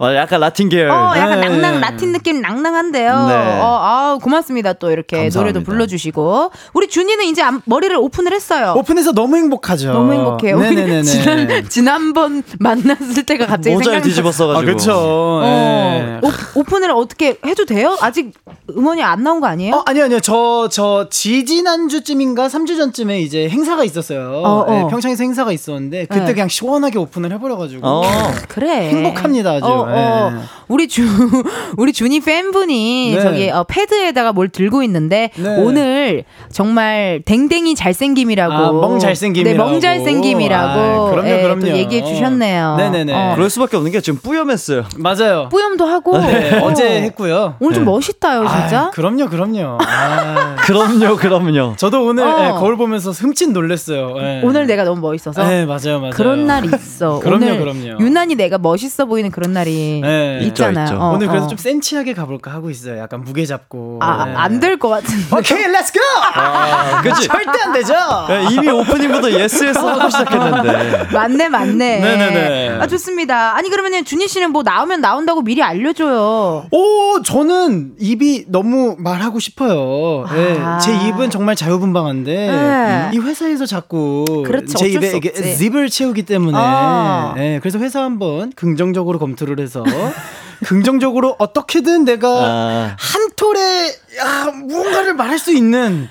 맞아, 약간 라틴 계열. 어, 약간 네. 낭낭 라틴 느낌 낭낭한데요. 네. 어, 아우 고맙습니다. 또 이렇게 감사합니다. 노래도 불러 주시고 우리 준이는 이제 앞- 머리를 오픈을 했어요. 오픈해서 너무 행복하죠. 너무 행복해요. 네네네네. 지난 지난번 만났을 때가 갑자기 모자를 생각나. 뒤집어 써가지고. 아, 그쵸. 어, 네. 오, 오픈을 어떻게 해도 돼요? 아직 음원이 안 나온 거 아니에요? 어, 아니요, 아니요. 저, 저, 지지난주쯤인가 3주 전쯤에 이제 행사가 있 었어요. 어, 어. 네, 평창에서 행사가 있었는데, 그때 네. 그냥 시원하게 오픈을 해버려가지고. 어. 그래. 행복합니다, 아주. 어, 어. 네. 우리 주 우리 준이 팬분이 네. 저기 어, 패드에다가 뭘 들고 있는데 네. 오늘 정말 댕댕이 잘생김이라고. 아, 멍 잘생김이라고. 네, 멍 잘생김이라고. 아, 그럼요, 예, 그럼요. 또 얘기해 주셨네요. 네네네. 어, 그럴 수밖에 없는 게 지금 뿌염했어요. 맞아요. 뿌염도 하고. 네, 어. 어제 했고요. 오늘 좀 네. 멋있다요, 진짜. 아, 그럼요, 그럼요. 아, 그럼요, 그럼요. 저도 오늘 어. 예, 거울 보면서 흠칫 놀랐어요. 예. 오늘 내가 너무 멋있어서. 네, 맞아요, 맞아요. 그런 날이 있어. 그럼요, 오늘 그럼요. 유난히 내가 멋있어 보이는 그런 날이 네. 있잖아요. 어, 오늘 그래서 어. 좀 센치하게 가볼까 하고 있어요. 약간 무게 잡고. 아, 네. 안될 것 같은데. 오케이, let's go! 아, 그치? 절대 안 되죠? 야, 이미 오프닝부터 yes yes 하고 시작했는데. 맞네, 맞네. 네네네. 아, 좋습니다. 아니, 그러면은 준희 씨는 뭐 나오면 나온다고 미리 알려줘요. 오, 저는 입이 너무 말하고 싶어요. 예, 아. 제 입은 정말 자유분방한데 네. 이 회사에서 자꾸 그렇죠, 제 입에 수 이게. 지퍼를 채우기 때문에 어. 예, 그래서 회사 한번 긍정적으로 검토를 해서 긍정적으로 어떻게든 내가 아. 한 톨에 야, 무언가를 말할 수 있는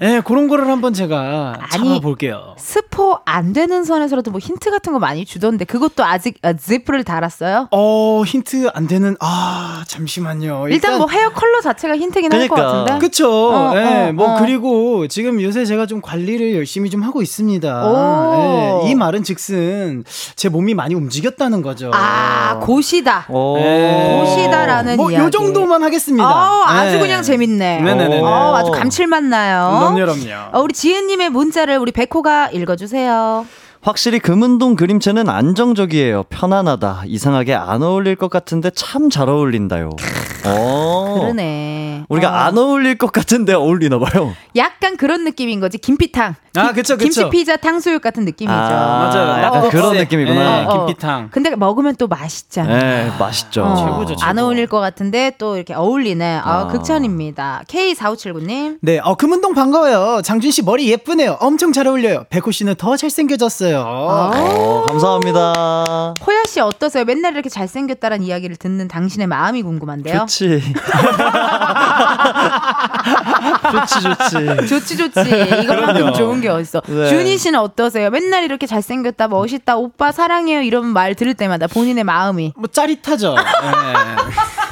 예, 그런 거를 한번 제가 아니, 잡아 볼게요. 스포 안 되는 선에서라도 뭐 힌트 같은 거 많이 주던데 그것도 아직 어, 지프를 달았어요? 어, 힌트 안 되는 아, 잠시만요. 일단, 뭐 헤어 컬러 자체가 힌트긴 할것 그러니까. 같은데. 그쵸. 어, 예, 어, 뭐, 어. 그리고 지금 요새 제가 좀 관리를 열심히 좀 하고 있습니다. 오. 예, 이 말은 즉슨 제 몸이 많이 움직였다는 거죠. 아, 고시다. 오. 예. 고시다라는 뭐. 요 정도만 하겠습니다. 어, 아주 예. 그냥 재밌네. 네네네. 어, 아주 감칠맛 나요. 그럼요, 그럼요. 어, 우리 지은님의 문자를 우리 백호가 읽어주세요. 확실히 금은동 그림체는 안정적이에요. 편안하다. 이상하게 안 어울릴 것 같은데 참 잘 어울린다요. 어. 그러네. 우리가 어. 안 어울릴 것 같은데 어울리나 봐요. 약간 그런 느낌인 거지. 김피탕. 아, 그쵸, 그쵸. 김치 피자 탕수육 같은 느낌이죠. 아, 맞아요. 약간 어, 그런 네. 느낌이구나. 예, 어. 김피탕. 근데 먹으면 또 맛있잖아. 네, 맛있죠. 어, 최고죠, 최고. 안 어울릴 것 같은데 또 이렇게 어울리네. 아, 아. 극찬입니다. K4579님. 네, 어, 금은동 반가워요. 장준 씨 머리 예쁘네요. 엄청 잘 어울려요. 백호 씨는 더 잘생겨졌어요. 어, 감사합니다. 호야 씨 어떠세요? 맨날 이렇게 잘생겼다는 이야기를 듣는 당신의 마음이 궁금한데요. 좋지. 좋지, 좋지. 좋지 좋지. 이것만큼 그럼요. 좋은 게 어딨어. 네. 준희 씨는 어떠세요? 맨날 이렇게 잘생겼다, 멋있다, 오빠 사랑해요 이런 말 들을 때마다 본인의 마음이 뭐 짜릿하죠. 예.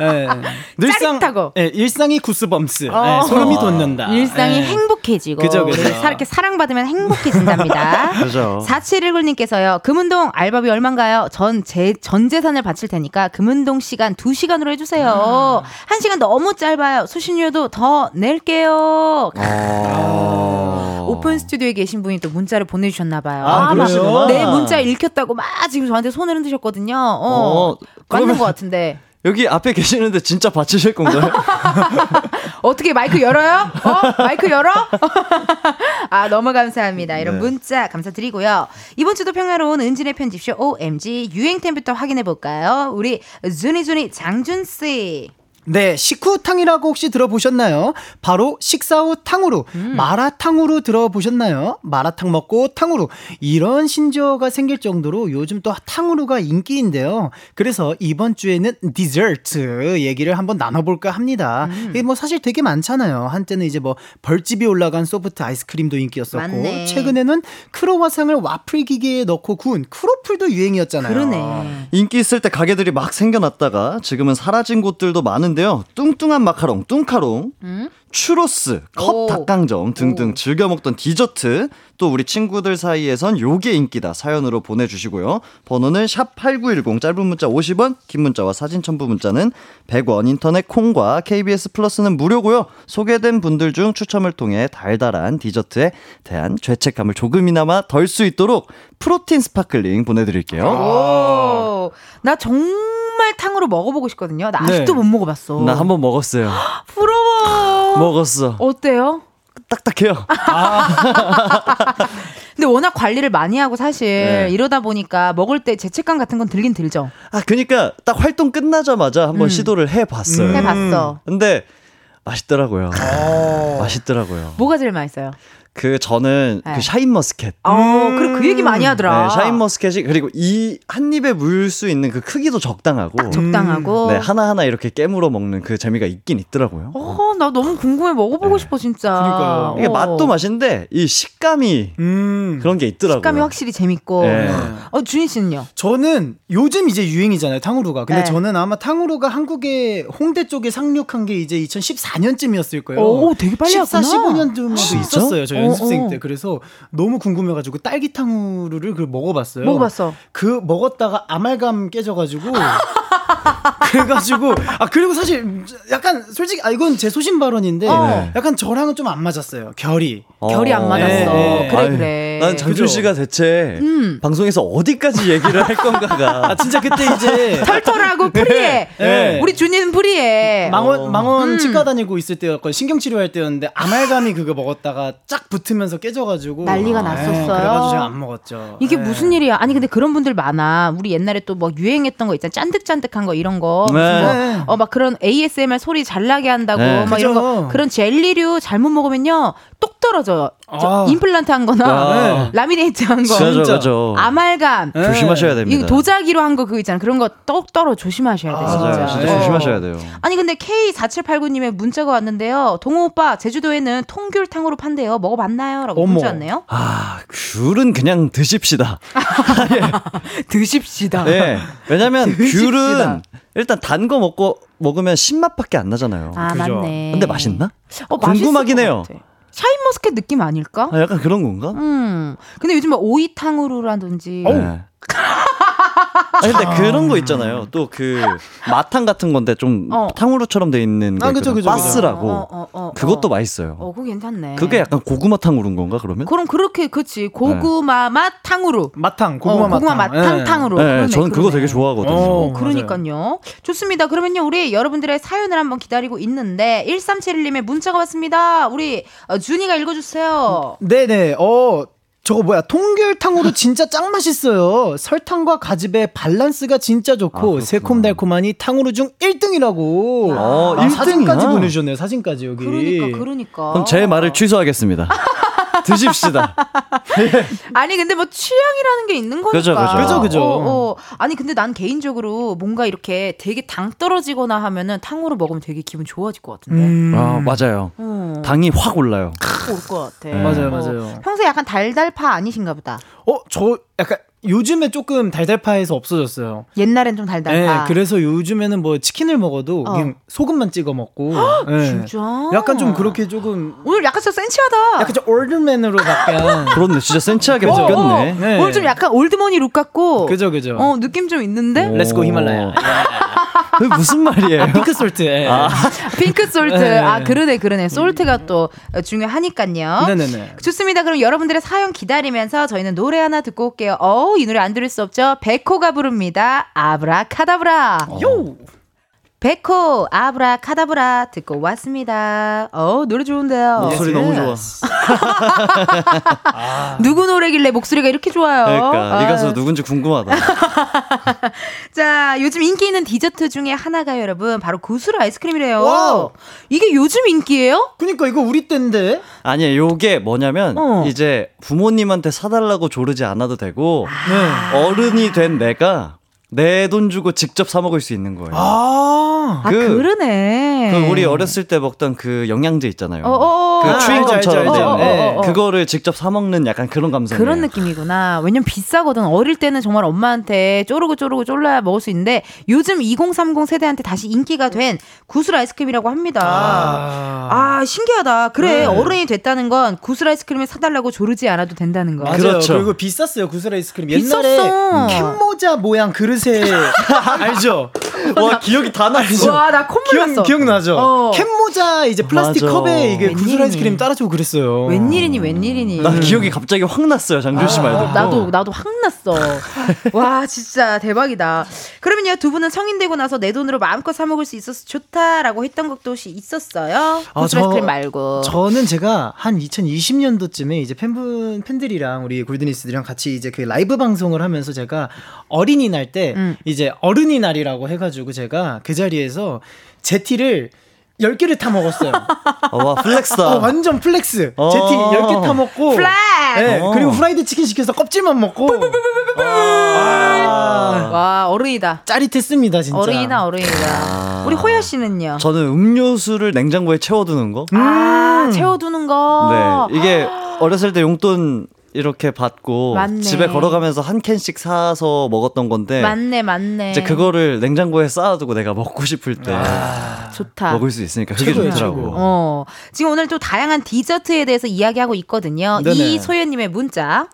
예. 늘상 짜릿하고. 예, 일상이 구스범스. 어. 예, 소름이 돋는다. 일상이 예. 행복해지고 그죠, 그죠. 이렇게 사랑받으면 행복해진답니다. 그죠. 4719님께서요. 금운동 알바비 얼만가요? 전 제 전 재산을 바칠 테니까 금운동 시간 2시간으로 해 주세요. 한 1시간 너무 짧아요. 수신료도 더 낼게요. 어... 오픈 스튜디오에 계신 분이 또 문자를 보내 주셨나 봐요. 아, 막 그러시구나. 내 문자 읽혔다고 막 지금 저한테 손을 흔드셨거든요. 어, 어, 맞는 것 같은데. 여기 앞에 계시는데 진짜 바치실 건가요? 어떻게 마이크 열어요? 어? 마이크 열어? 아, 너무 감사합니다. 이런 네. 문자 감사드리고요. 이번 주도 평화로운 은진의 편집쇼 OMG 유행템부터 확인해 볼까요? 우리 준이준이 장준씨. 네, 식후탕이라고 혹시 들어보셨나요? 바로 식사 후 탕후루, 음. 마라탕후루 들어보셨나요? 마라탕 먹고 탕후루. 이런 신조어가 생길 정도로 요즘 또 탕후루가 인기인데요. 그래서 이번 주에는 디저트 얘기를 한번 나눠볼까 합니다. 음. 이게 뭐 사실 되게 많잖아요. 한때는 이제 뭐 벌집이 올라간 소프트 아이스크림도 인기였었고, 맞네. 최근에는 크로와상을 와플 기계에 넣고 구운 크로플도 유행이었잖아요. 그러네. 인기 있을 때 가게들이 막 생겨났다가 지금은 사라진 곳들도 많은 데요. 뚱뚱한 마카롱, 뚱카롱, 추로스, 컵 오. 닭강정 등등 즐겨 먹던 디저트 또 우리 친구들 사이에선 요게 인기다 사연으로 보내주시고요. 번호는 샵8910 짧은 문자 50원 긴 문자와 사진 첨부 문자는 100원 인터넷 콩과 KBS 플러스는 무료고요. 소개된 분들 중 추첨을 통해 달달한 디저트에 대한 죄책감을 조금이나마 덜 수 있도록 프로틴 스파클링 보내드릴게요. 오, 나 정말 탕후루 먹어보고 싶거든요. 나 아직도 네. 못 먹어봤어. 나 한 번 먹었어요. 부러워. 먹었어. 어때요? 딱딱해요. 근데 워낙 관리를 많이 하고 사실 네. 이러다 보니까 먹을 때 죄책감 같은 건 들긴 들죠. 아, 그니까 딱 활동 끝나자마자 한번 음. 시도를 해봤어요. 음. 해봤어. 근데 맛있더라고요. 어. 맛있더라고요. 뭐가 제일 맛있어요? 그 저는 네. 그 샤인머스켓. 어, 그래 그 얘기 많이 하더라. 네, 샤인머스켓이 그리고 이 한 입에 물 수 있는 그 크기도 적당하고 적당하고. 네, 하나하나 이렇게 깨물어 먹는 그 재미가 있긴 있더라고요. 어, 나 너무 궁금해 먹어보고 싶어 진짜. 그러니까요. 이게 어. 맛도 맛인데 이 식감이 음. 그런 게 있더라고요. 식감이 확실히 재밌고. 네. 어, 준희 씨는요? 저는 요즘 이제 유행이잖아요, 탕후루가. 근데 네. 저는 아마 탕후루가 한국에 홍대 쪽에 상륙한 게 이제 2014년쯤이었을 거예요. 오, 되게 빨리 14, 왔구나. 15년쯤에도 진짜? 있었어요, 저 어, 연습생 어. 때. 그래서 너무 궁금해가지고 딸기 탕후루를 그 먹어봤어요. 먹어봤어. 그 먹었다가 아말감 깨져가지고. 그래가지고 아 그리고 사실 약간 솔직히 아 이건 제 소신 발언인데 어. 약간 저랑은 좀 안 맞았어요 결이 결이 안 맞았어. 네, 네. 그래 아유, 그래. 난 장준 그죠? 씨가 대체 음. 방송에서 어디까지 얘기를 할 건가가 아 진짜 그때 이제 털털하고 프리해. 네. 우리 준이는 프리해. 망원 망원 음. 치과 다니고 있을 때였건 신경 치료할 때였는데 아말감이 그거 먹었다가 쫙 붙으면서 깨져가지고 난리가 아, 났었어요. 예, 그래가지고 제가 안 먹었죠. 이게 예. 무슨 일이야? 아니 근데 그런 분들 많아. 우리 옛날에 또 뭐 유행했던 거 있잖아. 짠득짠득 한 거 이런 거. 네. 어막 그런 ASMR 소리 잘 나게 한다고 네. 막 이런 거 그죠. 그런 젤리류 잘못 먹으면요 똑 떨어져요. 저 아. 임플란트 한 거나 아. 라미네이트 한 거. 그죠, 진짜. 그죠. 아말감. 네. 조심하셔야 됩니다. 이거 도자기로 한 거 그거 있잖아. 그런 거떡 떨어 조심하셔야 돼, 아, 진짜. 맞아요. 진짜 네. 조심하셔야 돼요. 아니 근데 K4789님의 문자가 왔는데요. 동호 오빠 제주도에는 통귤탕으로 판대요. 먹어봤나요?라고 어머. 문자 왔네요. 아, 귤은 그냥 드십시다. 드십시다. 네. 왜냐면 드십시 다. 귤은 일단 단 거 먹고 먹으면 신맛밖에 안 나잖아요. 아 그죠. 맞네. 근데 맛있나? 어, 궁금하긴 해요. 샤인머스켓 느낌 아닐까? 아, 약간 그런 건가? 음. 근데 요즘 뭐 오이탕후루라든지 네. 아, 근데 그런 거 있잖아요. 또 그 마탕 같은 건데 좀 어. 탕후루처럼 돼 있는 게 아. 그죠, 그죠. 빠스라고. 어, 어, 어, 그것도 어. 맛있어요. 어, 그거 괜찮네. 그게 약간 고구마 탕후루인 건가 그러면? 그럼 그렇게 그치 고구마 맛 탕후루. 마탕 고구마 어, 고구마 맛 마탕. 예. 탕탕후루. 네, 그러네, 저는 그거 그러네. 되게 좋아하거든요. 어. 어, 그러니까요. 좋습니다. 그러면요, 우리 여러분들의 사연을 한번 기다리고 있는데, 1371님의 문자가 왔습니다. 우리, 어, 준이가 읽어주세요. 네네. 어 저거 뭐야 통귤탕으로 진짜 짱 맛있어요. 설탕과 가즙의 밸런스가 진짜 아, 좋고 그렇구나. 새콤달콤하니 탕후루 중 1등이라고. 어, 아, 1등이야? 사진까지 보내주셨네요. 사진까지 여기. 그러니까, 그러니까. 그럼 제 말을 취소하겠습니다. 드십시다. 아니 근데 뭐 취향이라는 게 있는 거니까. 그죠, 그죠. 그죠, 그죠. 어, 어. 아니 근데 난 개인적으로 뭔가 이렇게 되게 당 떨어지거나 하면은 탕후루 먹으면 되게 기분 좋아질 것 같은데. 음. 아, 맞아요. 어, 당이 확 올라요. 올것 같아. 맞아요, 어. 맞아요. 평소에 약간 달달파 아니신가 보다. 어, 저 약간 요즘에 조금 달달파에서 없어졌어요. 옛날엔 좀 달달파. 네, 그래서 요즘에는 뭐 치킨을 먹어도 어. 그냥 소금만 찍어 먹고. 네. 진짜. 약간 좀 그렇게 조금 오늘 약간 좀 센치하다. 약간 좀 old money로 약간. 그렇네. 진짜 센치하게 그죠? 바뀌었네. 네. 오늘 좀 약간 old money look 같고. 그죠, 그죠. 어 느낌 좀 있는데. 오. let's go 히말라야. 그게 무슨 말이에요? pink salt. 예. pink salt. 네. 아 그러네 그러네. salt가 또 중요하니까요. 네네네. 좋습니다. 그럼 여러분들의 사연 기다리면서 저희는 노래 하나 듣고 올게요. 어우, 이 노래 안 들을 수 없죠. 백호가 부릅니다. 아브라카다브라. Yo! 백호, 아브라 카다브라 듣고 왔습니다. 어우, 노래 좋은데요. 목소리 너무 좋아. 누구 노래길래 목소리가 이렇게 좋아요? 그러니까 이 아, 가수 누군지 궁금하다. 자, 요즘 인기 있는 디저트 중에 하나가 여러분 바로 구슬 아이스크림이래요. Wow. 이게 요즘 인기예요? 그니까 이거 우리 때인데. 아니, 요게 뭐냐면 어. 이제 부모님한테 사달라고 조르지 않아도 되고 네. 어른이 된 내가 내 돈 주고 직접 사 먹을 수 있는 거예요. 아. 아, 그- 그러네. 그 우리 어렸을 때 먹던 그 영양제 있잖아요. 어, 어, 어. 그 아, 알죠. 된 네. 그거를 직접 사 먹는 약간 그런 감성이에요. 그런 느낌이구나. 왜냐면 비싸거든. 어릴 때는 정말 엄마한테 쪼르고 쪼르고 쫄라야 먹을 수 있는데 요즘 2030 세대한테 다시 인기가 된 구슬 아이스크림이라고 합니다. 아. 아, 신기하다. 그래, 네. 어른이 됐다는 건 구슬 아이스크림을 사달라고 조르지 않아도 된다는 거. 맞아요. 그렇죠. 그리고 비쌌어요 구슬 아이스크림. 비쌌어. 옛날에 캔모자 모양 그릇 에 알죠? 와 기억이 다 나죠. 와, 나 콧물 기억 났어. 기억나죠? 어. 캔모자 이제 플라스틱 맞아. 컵에 이게 구슬? 아이스크림 따라주고 그랬어요. 웬일이니, 웬일이니. 나 기억이 갑자기 확 났어요. 장준 씨말 듣고. 나도 나도 확 났어. 와 진짜 대박이다. 그러면요 두 분은 성인 되고 나서 내 돈으로 마음껏 사 먹을 수 있어서 좋다라고 했던 것도 혹시 있었어요? 아, 구슬 아이스크림 저- 말고. 저는 제가 한 2020년도쯤에 이제 팬분 팬들이랑 우리 골든리스들이랑 같이 이제 그 라이브 방송을 하면서 제가 어린이날 때 음. 이제 어른이날이라고 해가 지고 제가 그 자리에서 제티를 10개를 타 먹었어요. 어, 와 flex다. 어, 완전 flex. 어. 제티 10개 타 먹고. Flex! 네, 어. 그리고 프라이드 치킨 시켜서 껍질만 먹고. 아, 와 어른이다. 짜릿했습니다, 진짜. 어른이나 어른이다. 우리 호야 씨는요? 저는 음료수를 냉장고에 채워두는 거. 아 채워두는 거. 네, 이게 어렸을 때 용돈 이렇게 받고 맞네. 집에 걸어가면서 한 캔씩 사서 먹었던 건데 맞네 맞네. 이제 그거를 냉장고에 쌓아두고 내가 먹고 싶을 때 좋다. 먹을 수 있으니까 그게 최고예요, 좋더라고. 최고. 어 지금 오늘 또 다양한 디저트에 대해서 이야기하고 있거든요. 이소연님의 문자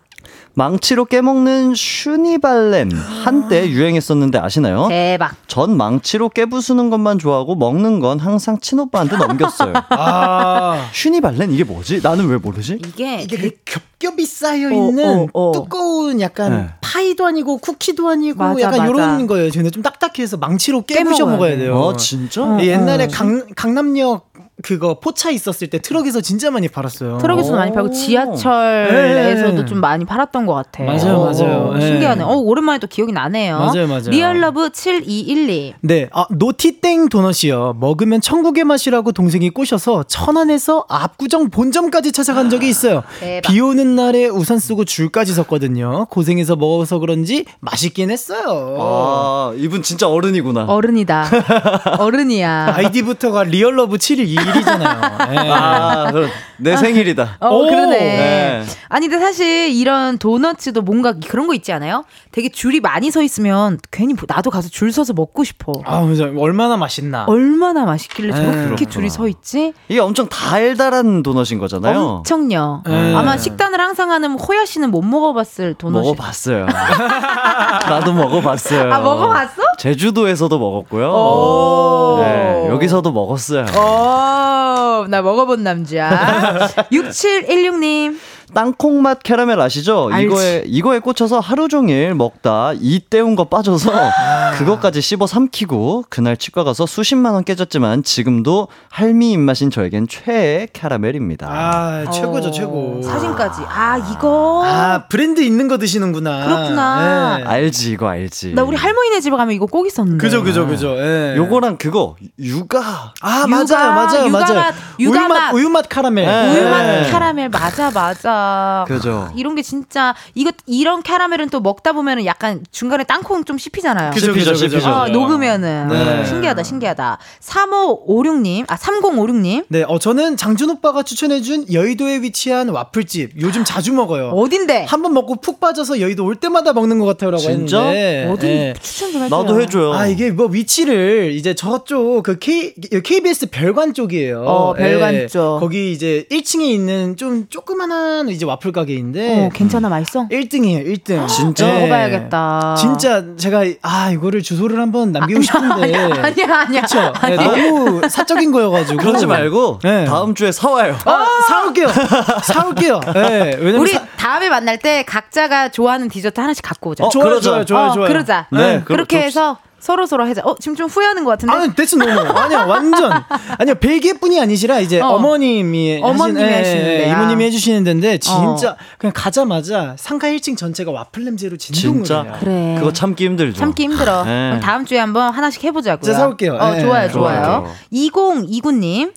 망치로 깨먹는 슈니발렘 한때 유행했었는데 아시나요? 대박. 전 망치로 깨부수는 것만 좋아하고 먹는 건 항상 친오빠한테 넘겼어요. 아. 슈니발렌 이게 뭐지? 나는 왜 모르지? 이게 이게 그 겹겹이 쌓여 어, 있는 어, 어. 두꺼운 약간 네. 파이도 아니고 쿠키도 아니고 맞아, 약간 맞아. 이런 거예요. 저는 좀 딱딱해서 망치로 깨부셔 먹어야 돼. 돼요. 어 진짜? 어. 예, 옛날에 강, 강남역 그거 포차 있었을 때 트럭에서 진짜 많이 팔았어요. 트럭에서도 오. 많이 팔고 지하철에서도 네. 좀 많이 팔았던 것 같아. 맞아요, 어, 맞아요. 어, 네. 신기하네. 어, 오랜만에 또 기억이 나네요. 맞아요, 맞아요. real love 7212. 네, 아, 노티땡 도넛이요. 먹으면 천국의 맛이라고 동생이 꼬셔서 천안에서 압구정 본점까지 찾아간 적이 있어요. 대박. 비 오는 날에 우산 쓰고 줄까지 섰거든요. 고생해서 먹어서 그런지 맛있긴 했어요. 아 이분 진짜 어른이구나. 어른이다. 어른이야. 아이디부터가 real love 7 일2일이잖아요. 네. 아 그럼 내 생일이다. 어, 오, 그러네. 네. 아니, 근데 사실 이런 도너츠도 뭔가 그런 거 있지 않아요? 되게 줄이 많이 서 있으면 괜히 뭐 나도 가서 줄 서서 먹고 싶어. 아, 맞아. 얼마나 맛있나. 얼마나 맛있길래 저렇게 그렇구나. 줄이 서 있지? 이게 엄청 달달한 도넛인 거잖아요. 엄청요. 네. 아마 식단을 항상 하는 호야 씨는 못 먹어봤을 도넛이. 먹어봤어요. 나도 먹어봤어요. 아, 먹어봤어? 제주도에서도 먹었고요. 오. 네, 여기서도 먹었어요. 어, 나 먹어본 남자. 6716님. 땅콩 맛 캐러멜 아시죠? 알지. 이거에 이거에 꽂혀서 하루 종일 먹다 이 때운 거 빠져서 그것까지 씹어 삼키고 그날 치과 가서 수십만 원 깨졌지만 지금도 할미 입맛인 저에겐 최애 캐러멜입니다. 아, 최고죠, 어, 최고. 사진까지. 아, 이거. 아, 브랜드 있는 거 드시는구나. 그렇구나. 네. 알지 이거 알지. 나 우리 할머니네 집에 가면 이거 꼭 있었는데. 그죠, 그죠, 그죠. 예. 요거랑 그거 육아 아, 맞아요, 맞아요, 육아 맞아요. 맛, 육아 우유 맛, 맛. 우유 맛 카라멜. 네. 우유맛 네. 캐러멜 맞아 맞아. 아, 그죠. 이런 게 진짜 이거 이런 캐러멜은 또 먹다 보면은 약간 중간에 땅콩 좀 씹히잖아요. 그죠, 씹히죠, 그죠, 그죠. 씹히죠. 어, 녹으면은 네. 신기하다, 신기하다. 3556님, 아 3056님 네, 어 저는 장준 오빠가 추천해준 여의도에 위치한 와플집 요즘 자주 먹어요. 어딘데? 한 번 먹고 푹 빠져서 여의도 올 때마다 먹는 것 같아요라고 진짜? 했는데 어디 네. 추천 좀 해줘요. 나도 해줘요. 아 이게 뭐 위치를 이제 저쪽 그 K KBS 별관 쪽이에요. 어, 별관 쪽. 거기 이제 1층에 있는 좀 조그만한 이제 와플 가게인데 어, 괜찮아, 맛있어? 1등이에요, 1등. 진짜? 네. 먹어봐야겠다. 진짜 제가 아 이거를 주소를 한번 남기고 싶은데 아니야, 아니야. 그쵸? 네, 너무 사적인 거여가지고 그러지 말고 네. 다음 주에 사와요. 아, 사올게요. 사올게요. 네, 왜냐면 우리 사- 다음에 만날 때 각자가 좋아하는 디저트 하나씩 갖고 오자. 어, 좋아요, 그러자. 좋아요, 좋아요, 어, 좋아요. 그러자. 네, 응, 그럼 그렇게 좀- 해서 서로 서로 하자. 어, 지금 좀 후회하는 것 같은데. 아니 됐어 너무 아니야 완전 아니요 벨기에 분이 아니시라 이제 어. 어. 머님이 어머님이 하시는 데야. 이모님이 해주시는 데인데 진짜 그냥 가자마자 상가 1층 전체가 와플 냄새로 진동을 진짜? 해요. 그래. 그거 참기 힘들죠. 참기 힘들어. 네. 그럼 다음 주에 한번 하나씩 해보자고요. 진짜 사올게요. 어, 네. 좋아요, 좋아요. 좋아요. 2029님.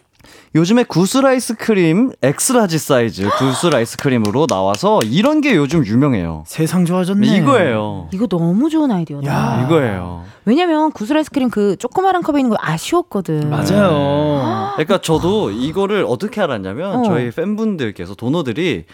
요즘에 구슬 아이스크림 X-large 사이즈 구슬 아이스크림으로 나와서 이런 게 요즘 유명해요. 세상 좋아졌네. 이거예요. 이거 너무 좋은 아이디어다. 야. 이거예요. 왜냐면 구슬 아이스크림 그 조그마한 컵에 있는 거 아쉬웠거든. 맞아요. 그러니까 저도 이거를 어떻게 알았냐면 어. 저희 팬분들께서 도너들이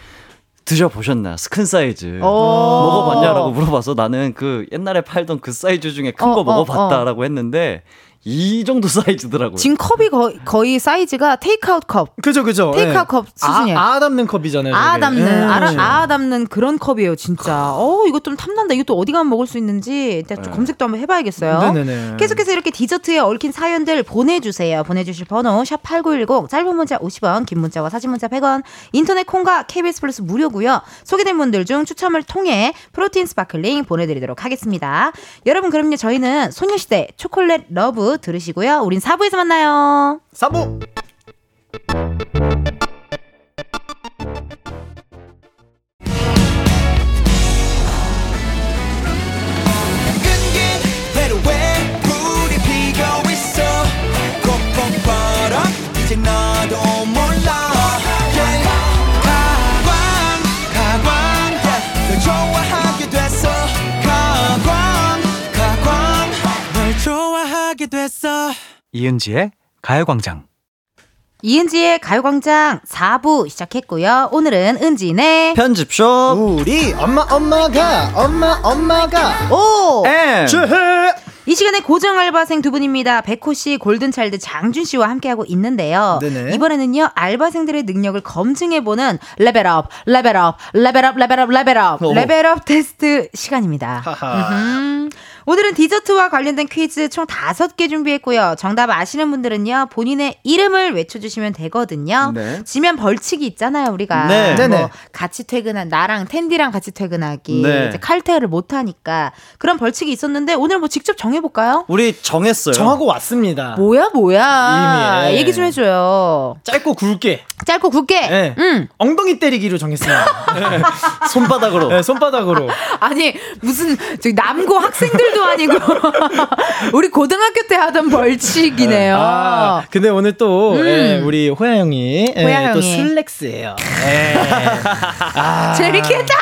드셔보셨나 스큰 사이즈 어. 먹어봤냐라고 물어봐서 나는 그 옛날에 팔던 그 사이즈 중에 큰 어, 거 어, 먹어봤다라고 했는데 이 정도 사이즈더라고요. 지금 컵이 거의, 거의 사이즈가 테이크아웃 컵. 그죠 그죠. 테이크아웃 예. 컵 수준이에요. 아, 아 담는 컵이잖아요. 아. 담는 예. 아, 아 담는 그런 컵이에요 진짜. 어 이거 좀 탐난다. 이거 또 어디 가면 먹을 수 있는지 일단 좀 네. 검색도 한번 해봐야겠어요. 네네네. 계속해서 이렇게 디저트에 얽힌 사연들 보내주세요. 보내주실 번호 샵 #8910 짧은 문자 50원, 긴 문자와 사진 문자 100원. 인터넷 콩과 KBS 플러스 무료고요. 소개된 분들 중 추첨을 통해 프로틴 스파클링 보내드리도록 하겠습니다. 여러분 그럼요 저희는 소녀시대 Chocolate Love 들으시고요. 우린 4부에서 만나요. 사부. 됐어 이은지의 가요광장. 이은지의 가요광장 4부 시작했고요. 오늘은 은지네. 편집숍 우리 엄마 엄마가 엄마 엄마가 오! 앤 최해. 이 시간에 고정 알바생 두 분입니다. 백호 씨, 골든차일드 장준 씨와 함께하고 있는데요. 네네. 이번에는요, 알바생들의 능력을 검증해보는 레벨업, 레벨업, 레벨업, 레벨업, 레벨업, 오. 레벨업 테스트 시간입니다. 오늘은 디저트와 관련된 퀴즈 총 다섯 개 준비했고요. 정답 아시는 분들은요, 본인의 이름을 외쳐주시면 되거든요. 네. 지면 벌칙이 있잖아요, 우리가. 네. 뭐 네네. 같이 퇴근한, 나랑 텐디랑 같이 퇴근하기. 네. 이제 칼퇴를 못하니까. 그런 벌칙이 있었는데, 오늘 뭐 직접 정해볼까요? 우리 정했어요. 정하고 왔습니다. 뭐야, 뭐야. 이미, 예. 얘기 좀 해줘요. 짧고 굵게 짧고 굵게. 네. 응. 엉덩이 때리기로 정했습니다. 손바닥으로. 네, 손바닥으로. 아니, 무슨, 저기 남고 학생들도 아니고, 우리 고등학교 때 하던 벌칙이네요. 아, 근데 오늘 또 음. 예, 우리 호야 형이 예, 호야 또 형이. 슬랙스예요. 예. 아, 재밌겠다!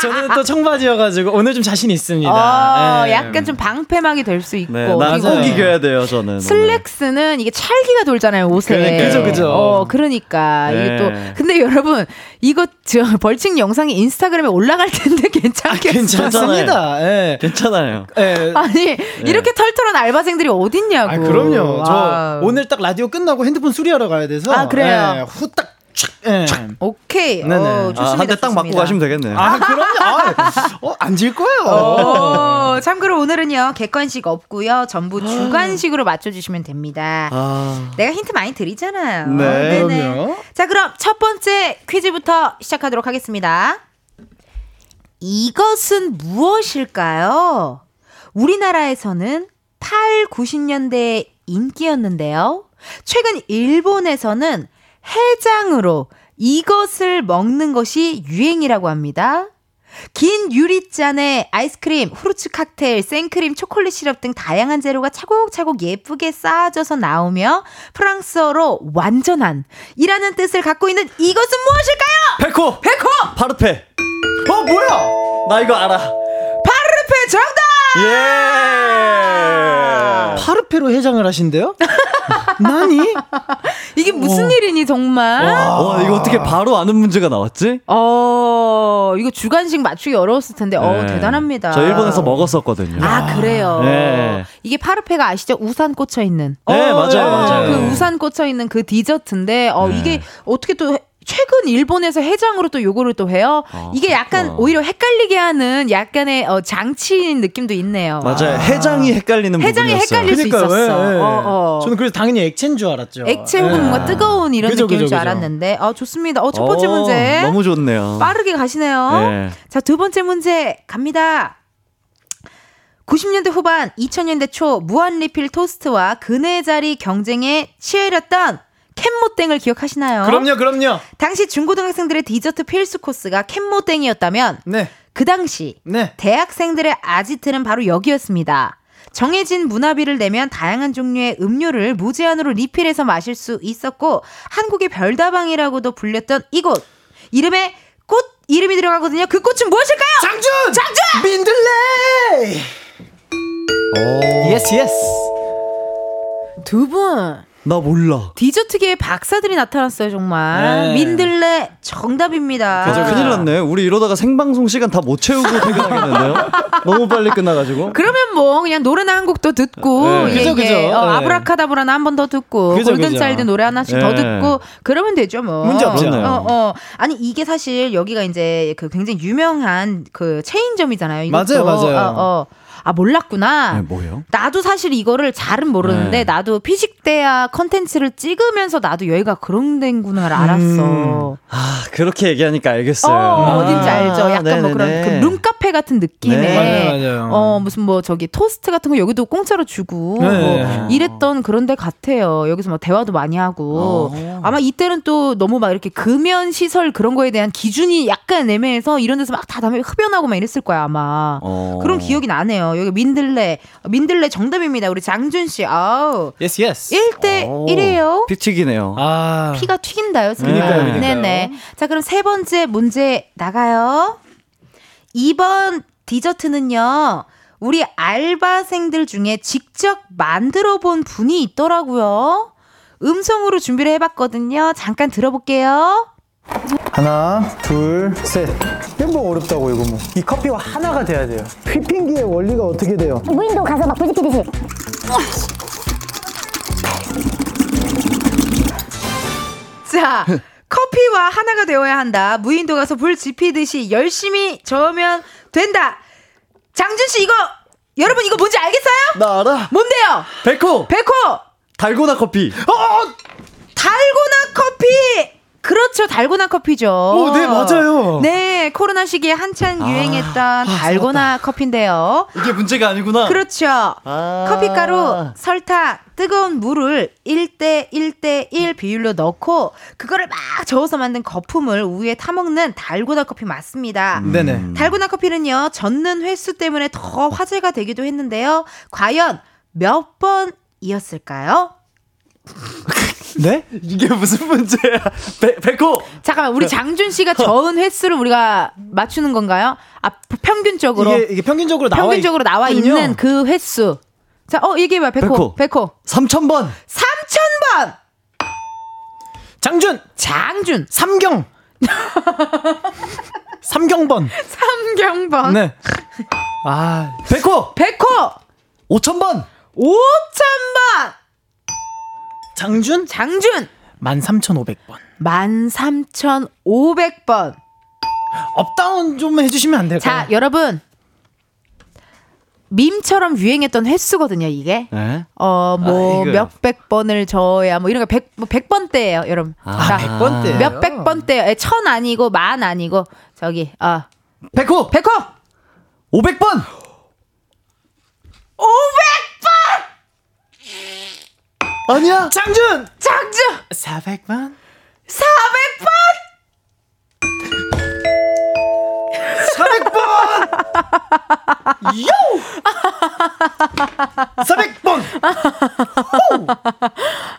저는 또 청바지여가지고 오늘 좀 자신 있습니다. 어, 예. 약간 좀 방패막이 될 수 있고. 네, 나 그리고 꼭 이겨야 돼요, 저는. 오늘. 슬랙스는 이게 찰기가 돌잖아요, 옷에. 그러니까요. 그죠, 그죠. 어, 그러니까. 이게 네. 또. 근데 여러분, 이거 저 벌칙 영상이 인스타그램에 올라갈 텐데 괜찮겠어요? 괜찮습니다. 예. 괜찮아요. 예. 아니, 이렇게 털털한 알바생들이 어딨냐고. 아, 그럼요. 저 아. 오늘 딱 라디오 끝나고 핸드폰 수리하러 가야 돼서. 아, 그래요? 예, 후딱 촥. 예. 오케이. 네네. 어, 아, 좋습니다. 한대 딱 맞고. 가시면 되겠네요. 아, 그럼요. 아, 어, 앉을 거예요. 어, 참고로 오늘은요, 객관식 없고요 전부 주관식으로 맞춰주시면 됩니다. 아. 내가 힌트 많이 드리잖아요. 네. 그럼요. 자, 그럼 첫 번째 퀴즈부터 시작하도록 하겠습니다. 이것은 무엇일까요? 우리나라에서는 8, 90년대에 인기였는데요. 최근 일본에서는 해장으로 이것을 먹는 것이 유행이라고 합니다. 긴 유리잔에 아이스크림, 후르츠 칵테일, 생크림, 초콜릿 시럽 등 다양한 재료가 차곡차곡 예쁘게 쌓아져서 나오며 프랑스어로 완전한 이라는 뜻을 갖고 있는 이것은 무엇일까요? 백호! 백호! 파르페! 어 뭐야? 나 이거 알아. 파르페 정답! 예! 파르페로 해장을 하신대요? 나니? 이게 무슨 일이니 정말? 와, 이거 어떻게 바로 아는 문제가 나왔지? 어, 이거 주간식 맞추기 어려웠을 텐데, 어, 네. 대단합니다. 저 일본에서 먹었었거든요. 아, 그래요? 네. 이게 파르페가 아시죠? 우산 꽂혀 있는. 네, 맞아요, 어, 맞아요. 그 우산 꽂혀 있는 그 디저트인데, 어, 네. 이게 어떻게 또 해- 최근 일본에서 해장으로 또 요거를 또 해요? 아, 이게 약간 그렇구나. 오히려 헷갈리게 하는 약간의 어, 장치인 느낌도 있네요. 맞아요. 해장이 헷갈리는 해장이 부분이었어요. 헷갈릴 수 그러니까요, 있었어. 예, 예. 어, 어. 저는 그래서 당연히 액체인 줄 알았죠. 액체 혹은 예. 뭔가 뜨거운 이런 그죠, 느낌일 그죠, 줄 그죠. 알았는데, 어, 좋습니다. 어, 첫 번째 어, 문제. 너무 좋네요. 빠르게 가시네요. 네. 자, 두 번째 문제 갑니다. 90년대 후반, 2000년대 초 무한 리필 토스트와 그네 자리 경쟁에 치열했던 캔모땡을 기억하시나요? 그럼요, 그럼요. 당시 중고등학생들의 디저트 필수 코스가 캔모땡이었다면 네, 그 당시 네. 대학생들의 아지트는 바로 여기였습니다. 정해진 문화비를 내면 다양한 종류의 음료를 무제한으로 리필해서 마실 수 있었고 한국의 별다방이라고도 불렸던 이곳 이름에 꽃 이름이 들어가거든요. 그 꽃은 무엇일까요? 장준! 장준! 민들레! 오. Yes, yes. 두 분 나 몰라. 디저트계의 박사들이 나타났어요 정말 네. 민들레 정답입니다. 그죠, 그죠. 큰일 났네. 우리 이러다가 생방송 시간 다 못 채우고 퇴근하겠는데요? 너무 빨리 끝나가지고. 그러면 뭐 그냥 노래나 한 곡 더 듣고 네. 예, 그죠, 예. 그죠. 어, 네. 아브라카다브라나 한 번 더 듣고 그죠, 골든차일드. 노래 하나씩 네. 더 듣고 그러면 되죠 뭐 문제 없죠. 어, 어. 아니 이게 사실 여기가 이제 그 굉장히 유명한 그 체인점이잖아요 이것도. 맞아요, 맞아요. 어, 어. 아 몰랐구나 네, 뭐예요? 나도 사실 이거를 잘은 모르는데 네. 나도 피식대야 컨텐츠를 찍으면서 나도 여기가 그런 데구나를 알았어 아, 그렇게 얘기하니까 알겠어요. 어, 어딘지 알죠? 약간 뭐 그런 네네네. 그 룸카페 같은 느낌의 네. 맞아요, 맞아요. 어 무슨 뭐 저기 토스트 같은 거 여기도 공짜로 주고 네. 뭐 이랬던 그런 데 같아요. 여기서 뭐 대화도 많이 하고 어. 아마 이때는 또 너무 막 이렇게 금연 시설 그런 거에 대한 기준이 약간 애매해서 이런 데서 막다 다음에 흡연하고 막 이랬을 거야 아마. 어. 그런 기억이 나네요. 여기 민들레 민들레 정답입니다. 우리 장준 씨. 아우. yes, yes. 1대 오, 1이에요. 피 튀기네요. 아. 피가 튀긴다요, 정말. 그러니까요, 그러니까요. 네네. 자, 그럼 세 번째 문제 나가요. 2번 디저트는요, 우리 알바생들 중에 직접 만들어 본 분이 있더라고요. 음성으로 준비를 해봤거든요. 잠깐 들어볼게요. 하나, 둘, 셋. 멘붕 어렵다고 이거 뭐. 이 커피가 하나가 돼야 돼요. 휘핑기의 원리가 어떻게 돼요? 무인도 가서 막 부지피듯이 자, 커피와 하나가 되어야 한다. 무인도 가서 불 지피듯이 열심히 저으면 된다. 장준 씨, 이거, 여러분 이거 뭔지 알겠어요? 나 알아. 뭔데요? 백호! 백호! 달고나 커피. 달고나 커피! 그렇죠. 달고나 커피죠. 오, 네, 맞아요. 네, 코로나 시기에 한창 유행했던 달고나 커피인데요. 이게 문제가 아니구나. 그렇죠. 아. 커피가루, 설탕, 뜨거운 물을 1대 1대 1 비율로 넣고 그거를 막 저어서 만든 거품을 우유에 타먹는 달고나 커피 맞습니다. 네네. 달고나 커피는요, 젓는 횟수 때문에 더 화제가 되기도 했는데요. 과연 몇 번 이었을까요? 네? 이게 무슨 문제야? 백, 백호! 잠깐만, 우리 장준 씨가 저은 횟수를 우리가 맞추는 건가요? 아, 평균적으로. 이게, 이게 평균적으로 나와 평균적으로 나와. 있는 그 횟수. 자, 어, 얘기해봐, 백호. 백호. 백호. 3,000번! 3,000번! 장준 장준. 삼경 삼경번 삼경번. 네. 아 백호! 백호. 5,000번! 5,000번! 장준 장준. 13,500번 13,500번. up down 좀 해주시면 안 될까요? 자, 여러분. 밈처럼 유행했던 횟수거든요, 이게. 네. 어, 뭐, 아. 몇백 번을 저어야, 뭐, 이런 거 백, 뭐, 백 번대예요 여러분. 아, 자, 100번대예요? 몇백 번대요. 예, 천 아니고, 만 아니고, 저기, 아, 백호! 백호! 500번! 500번! 아니야? 장준! 장준! 400만? 400번! 400번! 요! 400번!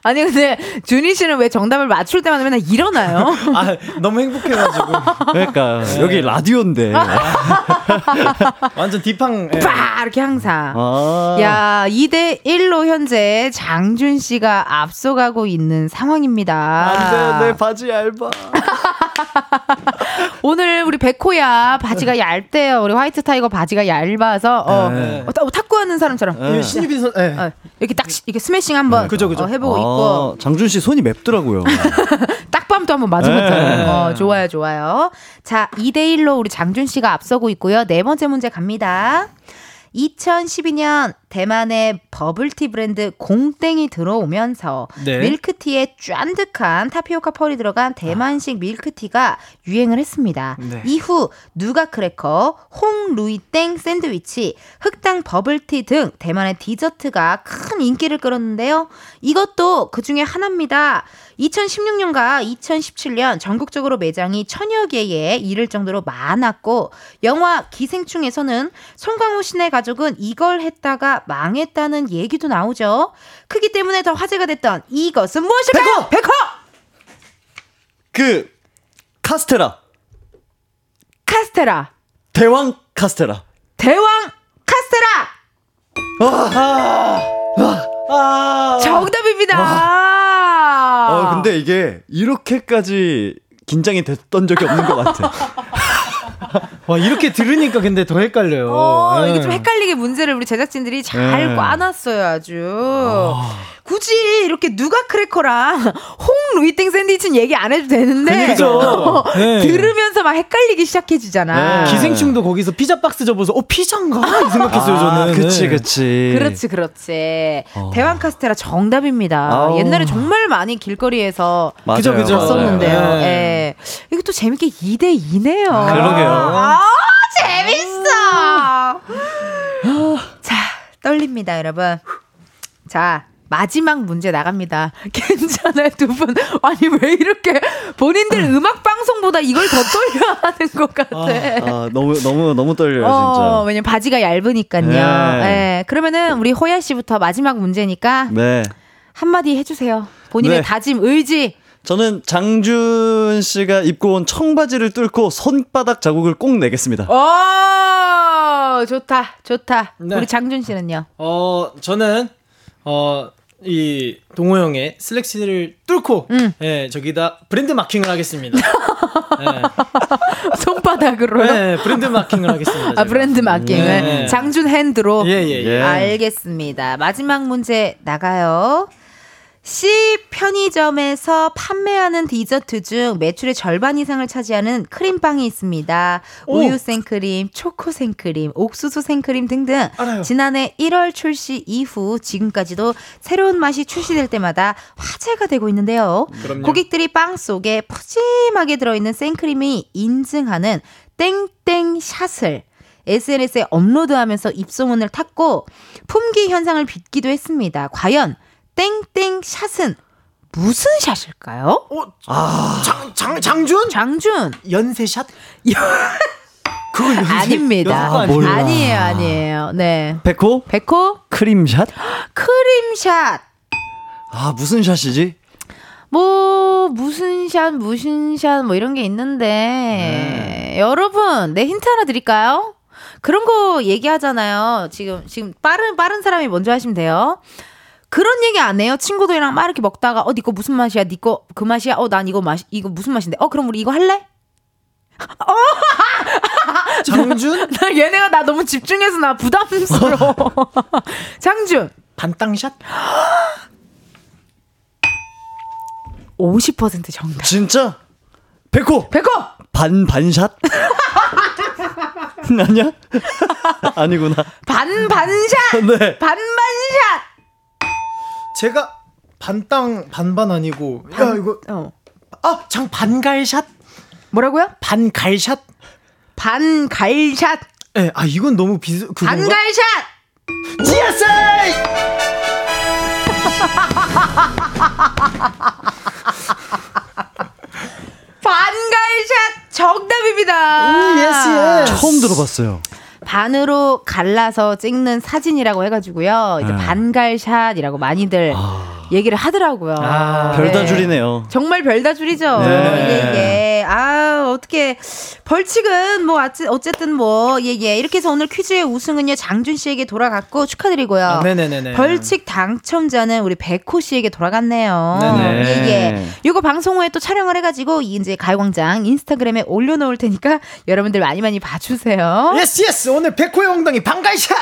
아니 근데 준희 씨는 왜 정답을 맞출 때마다 맨날 일어나요? 아, 너무 행복해가지고. 그러니까 여기 라디오인데. 완전 뒷방. 예. 빠 이렇게 항상. 아. 야, 2대 1로 현재 장준 씨가 앞서가고 있는 상황입니다. 안돼 내 바지 얇아. 오늘 우리 백호야 바지가 얇대요. 우리 white tiger 바지가 얇아서 어, 네. 어, 타- 탁구하는 사람처럼 예, 신유빈 선, 예. 어, 이렇게 딱 시- 이렇게 스매싱 한번 그죠, 그죠. 어, 해보고 있고 아, 장준 씨 손이 맵더라고요. 딱밤도 한번 맞아봤잖아요. 네. 어, 좋아요, 좋아요. 자, 2대1로 우리 장준 씨가 앞서고 있고요. 네 번째 문제 갑니다. 2012년 대만의 버블티 브랜드 공땡이 들어오면서 네. 밀크티에 쫀득한 타피오카 pearl이 들어간 대만식 밀크티가 유행을 했습니다. 네. 이후 누가 크래커, 홍루이땡 샌드위치, 흑당 버블티 등 대만의 디저트가 큰 인기를 끌었는데요. 이것도 그 중에 하나입니다. 2016년과 2017년 전국적으로 매장이 천여 개에 이를 정도로 많았고 영화 기생충에서는 송강호 씨네 가족은 이걸 했다가 망했다는 얘기도 나오죠. 크기 때문에 더 화제가 됐던 이것은 무엇일까요? 백호! 그 카스테라 카스테라. 대왕 카스테라. 대왕 카스테라. 아. 정답입니다. 어 근데 이게 이렇게까지 긴장이 됐던 적이 없는 것 같아. 와, 이렇게 들으니까 근데 더 헷갈려요. 어, 예. 이게 좀 헷갈리게 문제를 우리 제작진들이 잘 네. 꽈놨어요, 아주. 굳이 이렇게 누가 크래커랑 홍 루이땡 샌드위치는 얘기 안 해도 되는데 그죠. 네. 들으면서 막 헷갈리기 시작해지잖아. 네. 기생충도 거기서 피자 박스 접어서 어 피자인가 이 생각했어요 저는. 그치 네. 그치. 그렇지, 그렇지. 대왕 카스테라 정답입니다. 아우. 옛날에 정말 많이 길거리에서 맞아요. 그죠, 그죠. 봤었는데요. 네. 예. 이거 또 재밌게 2대 2네요. 그러게요. 아, 재밌어. 자, 떨립니다, 여러분. 자, 마지막 문제 나갑니다. 괜찮아요, 두 분. 아니, 왜 이렇게 본인들 음악 방송보다 이걸 더 떨려 하는 것 같아. 아 너무 너무 너무 떨려요 어, 진짜. 왜냐면 바지가 얇으니까요. 네. 예. 그러면은 우리 호야 씨부터 마지막 문제니까 네. 한마디 해주세요. 본인의 네. 다짐, 의지. 저는 장준 씨가 입고 온 청바지를 뚫고 손바닥 자국을 꼭 내겠습니다. 어, 좋다, 좋다. 네. 우리 장준 씨는요? 어 저는 어. 이 동호 형의 슬랙시를 뚫고 음. 예 저기다 브랜드 마킹을 하겠습니다. 예. 손바닥으로요? 네, 브랜드 마킹을 하겠습니다. 아, 제가. 브랜드 마킹을 네. 장준 핸드로. 예, 예, 예. 예. 알겠습니다. 마지막 문제 나가요. C 편의점에서 판매하는 디저트 중 매출의 절반 이상을 차지하는 크림빵이 있습니다. 오. 우유 생크림, 초코 생크림, 옥수수 생크림 등등. 알아요. 지난해 1월 출시 이후 지금까지도 새로운 맛이 출시될 때마다 화제가 되고 있는데요. 그럼요. 고객들이 빵 속에 푸짐하게 들어있는 생크림이 인증하는 땡땡 샷을 SNS에 업로드하면서 입소문을 탔고 품귀 현상을 빚기도 했습니다. 과연 땡땡 샷은 무슨 샷일까요? 어, 장, 장, 장준? 장준 연세샷? 그거 연세, 아닙니다. 연세 아니에요? 아니에요. 네. 백호 백호 크림샷? 크림샷. 아 무슨 샷이지? 뭐 무슨 샷 무슨 샷 뭐 이런 게 있는데 여러분 내 힌트 하나 드릴까요? 그런 거 얘기하잖아요. 지금 지금 빠른 빠른 사람이 먼저 하시면 돼요. 그런 얘기 안 해요. 친구들이랑 막 이렇게 먹다가 어 니거 무슨 맛이야? 니 거 그 맛이야? 어 난 이거 맛 이거 무슨 맛인데? 어 그럼 우리 이거 할래? 장준? 나 얘네가 나 너무 집중해서 나 부담스러워. 장준 반땅샷? 50% 정답. 진짜? 백호 백호 반 반샷? 아니야? 아니구나. 반반샷 네. 반반샷. 제가 반땅 반반 아니고 야 이거 어 아 장 반갈샷? 뭐라고요? 반갈샷? 반갈샷. 예, 아 이건 너무 비슷 그건가? 반갈샷. 지하철! 반갈샷 정답입니다. 오, yes, yes. 처음 들어봤어요. 반으로 갈라서 찍는 사진이라고 해가지고요. 이제 네. 반갈샷이라고 많이들 얘기를 하더라고요. 아, 별다줄이네요. 정말 별다줄이죠. 네. 예, 예. 아, 어떻게 벌칙은 뭐 어쨌든 뭐 예, 예. 이렇게 해서 오늘 퀴즈의 우승은요. 장준 씨에게 돌아갔고 축하드리고요. 아, 네네네네. 벌칙 당첨자는 우리 백호 씨에게 돌아갔네요. 네네. 예, 예. 이거 방송 후에 또 촬영을 해 가지고 이제 가요광장 인스타그램에 올려 놓을 테니까 여러분들 많이 많이 봐 주세요. yes Yes 오늘 백호의 엉덩이 반갈샷.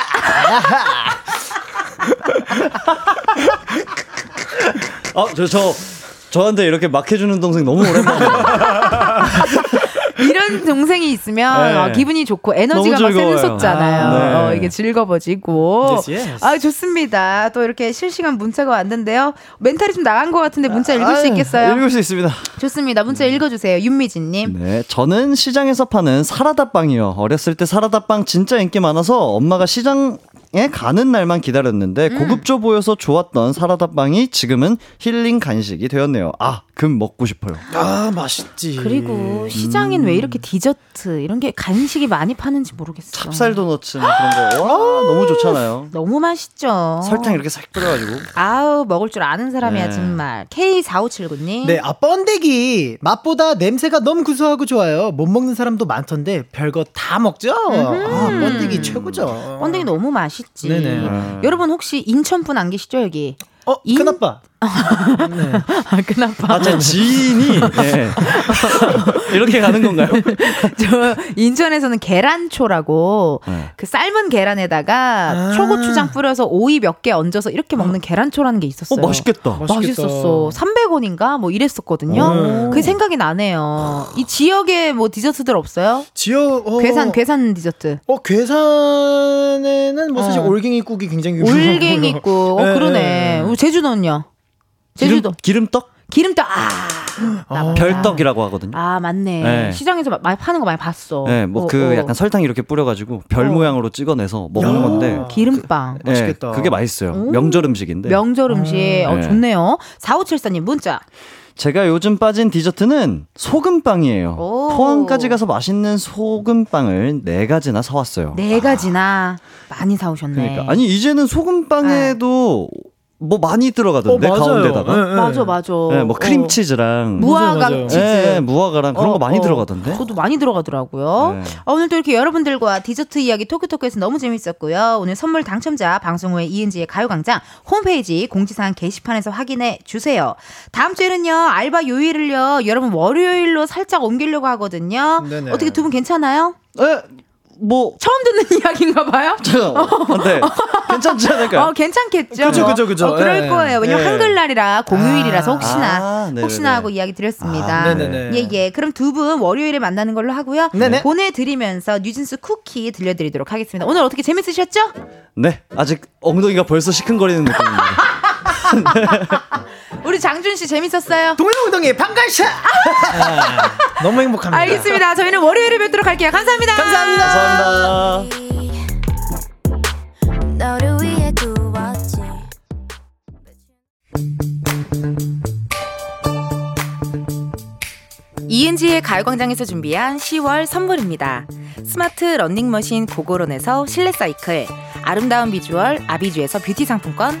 아, 저, 저, 저한테 이렇게 막 해주는 동생 너무 오랜만이에요. 이런 동생이 있으면 네. 어, 기분이 좋고 에너지가 막. 샘솟잖아요. 아, 네. 어, 이게 즐거워지고. Yes, yes. 아 좋습니다. 또 이렇게 실시간 문자가 왔는데요. 멘탈이 좀 나간 것 같은데 문자 읽을 수 아유, 있겠어요? 읽을 수 있습니다. 좋습니다. 문자 읽어주세요. 윤미진님. 네, 저는 시장에서 파는 사라다빵이요. 어렸을 때 사라다빵 진짜 인기 많아서 엄마가 시장 에 가는 날만 기다렸는데 음. 고급져 보여서 좋았던 사라다빵이 지금은 힐링 간식이 되었네요. 아, 금 먹고 싶어요. 아 맛있지. 그리고 시장엔 왜 이렇게 디저트 이런 게 간식이 많이 파는지 모르겠어. 찹쌀 도너츠 뭐 그런 거. 와, 너무 좋잖아요. 너무 맛있죠. 설탕 이렇게 싹 뿌려 가지고. 아우 먹을 줄 아는 사람이야 네. 정말. K4579 님. 네, 아 번데기 맛보다 냄새가 너무 구수하고 좋아요. 못 먹는 사람도 많던데 별거 다 먹죠. 아 번데기 최고죠. 번데기 너무 맛있 지. 네네. 여러분 혹시 인천 분 안 계시죠 여기? 어, 인- 큰아빠. 네. 아, 그나마. 아, 제 지인이 네. 이렇게 가는 건가요? 저 인천에서는 계란초라고 네. 그 삶은 계란에다가 아. 초고추장 뿌려서 오이 몇 개 얹어서 이렇게 먹는 계란초라는 게 어, 있었어요. 맛있겠다. 맛있었어. 300원인가 뭐 이랬었거든요. 오. 그게 생각이 나네요. 이 지역에 뭐 디저트들 없어요? 지역 어, 괴산 괴산 디저트. 어 괴산에는 뭐 사실 어. 올갱이국이 굉장히 유명하고요. 올갱이 있고. 어, 네, 그러네. 네. 제주도는요? 제주도 기름, 기름 떡? 기름떡 아. 나 맞다. 별떡이라고 하거든요. 아 맞네. 네. 시장에서 마- 많이 파는 거 많이 봤어. 네, 뭐 어, 그 어. 약간 설탕 이렇게 뿌려가지고 별 어. 모양으로 찍어내서 먹는 야. 건데. 기름빵. 네, 맛있겠다. 그게 맛있어요. 오. 명절 음식인데. 명절 음식 어, 네. 좋네요. 4574님 문자. 제가 요즘 빠진 디저트는 소금빵이에요. 오. 포항까지 가서 맛있는 소금빵을 네 가지나 사왔어요. 네 가지나 많이 사오셨네. 그러니까 아니 이제는 소금빵에도 뭐 많이 들어가던데 어, 맞아요. 가운데다가. 네, 네. 맞아 맞아. 네, 뭐 어. 크림치즈랑 무화과 맞아요. 치즈. 네, 무화과랑 그런 어, 거 많이 어. 들어가던데. 저도 많이 들어가더라고요. 네. 어, 오늘 또 이렇게 여러분들과 디저트 이야기 토크토크에서 너무 재밌었고요. 오늘 선물 당첨자 방송 후에 이은지의 가요광장 홈페이지 공지사항 게시판에서 확인해 주세요. 다음 주에는요 알바 요일을요 여러분 월요일로 살짝 옮기려고 하거든요. 네네. 어떻게 두 분 괜찮아요? 에, 뭐 처음 듣는 이야기인가 봐요? 네. 괜찮지 않을까요? 어, 괜찮겠죠. 그죠, 그죠, 그죠. 어, 그럴 예. 거예요. 왜냐면 예. 한글날이라 공휴일이라서 혹시나 아, 네네네. 혹시나 하고 이야기 드렸습니다. 아, 네네네. 예, 예. 그럼 두 분 월요일에 만나는 걸로 하고요. 네네. 보내드리면서 뉴진스 쿠키 들려드리도록 하겠습니다. 오늘 어떻게 재밌으셨죠? 네. 아직 엉덩이가 벌써 시큰거리는 느낌입니다. 우리 장준 씨 재밌었어요? 동해동동의 방갈샷. 아, 너무 행복합니다. 알겠습니다. 저희는 월요일에 뵙도록 할게요. 감사합니다. 감사합니다. 두었지 이은지의 가요광장에서 준비한 10월 선물입니다. 스마트 러닝머신 고고론에서 실내 사이클, 아름다운 비주얼 아비주에서 뷰티 상품권,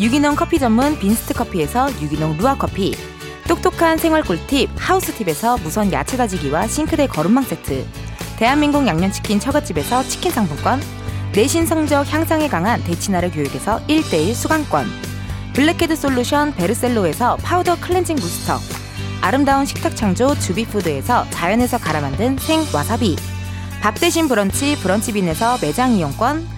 유기농 커피 전문 빈스트 커피에서 유기농 루아 커피. 똑똑한 생활 꿀팁 하우스팁에서 무선 야채 다지기와 싱크대 거름망 세트. 대한민국 양념치킨 처갓집에서 치킨 상품권. 내신 성적 향상에 강한 대치나래 교육에서 1대1 수강권. 블랙헤드 솔루션 베르셀로에서 파우더 클렌징 부스터. 아름다운 식탁 창조 주비푸드에서 자연에서 갈아 만든 생 와사비. 밥 대신 브런치 브런치빈에서 매장 이용권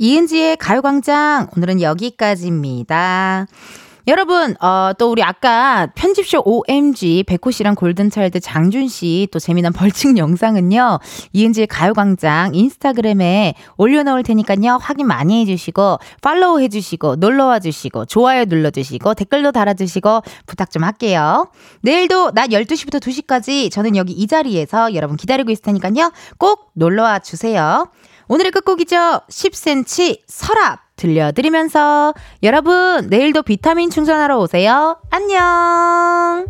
이은지의 가요광장 오늘은 여기까지입니다. 여러분, 어, 또 우리 아까 편집쇼 OMG 백호 씨랑 골든차일드 장준 씨 또 재미난 벌칙 영상은요. 이은지의 가요광장 인스타그램에 올려놓을 테니까요. 확인 많이 해주시고 팔로우 해주시고 놀러와 주시고 좋아요 눌러주시고 댓글도 달아주시고 부탁 좀 할게요. 내일도 낮 12시부터 2시까지 저는 여기 이 자리에서 여러분 기다리고 있을 테니까요. 꼭 놀러와 주세요. 오늘의 끝곡이죠. 10cm 서랍 들려드리면서 여러분 내일도 비타민 충전하러 오세요. 안녕.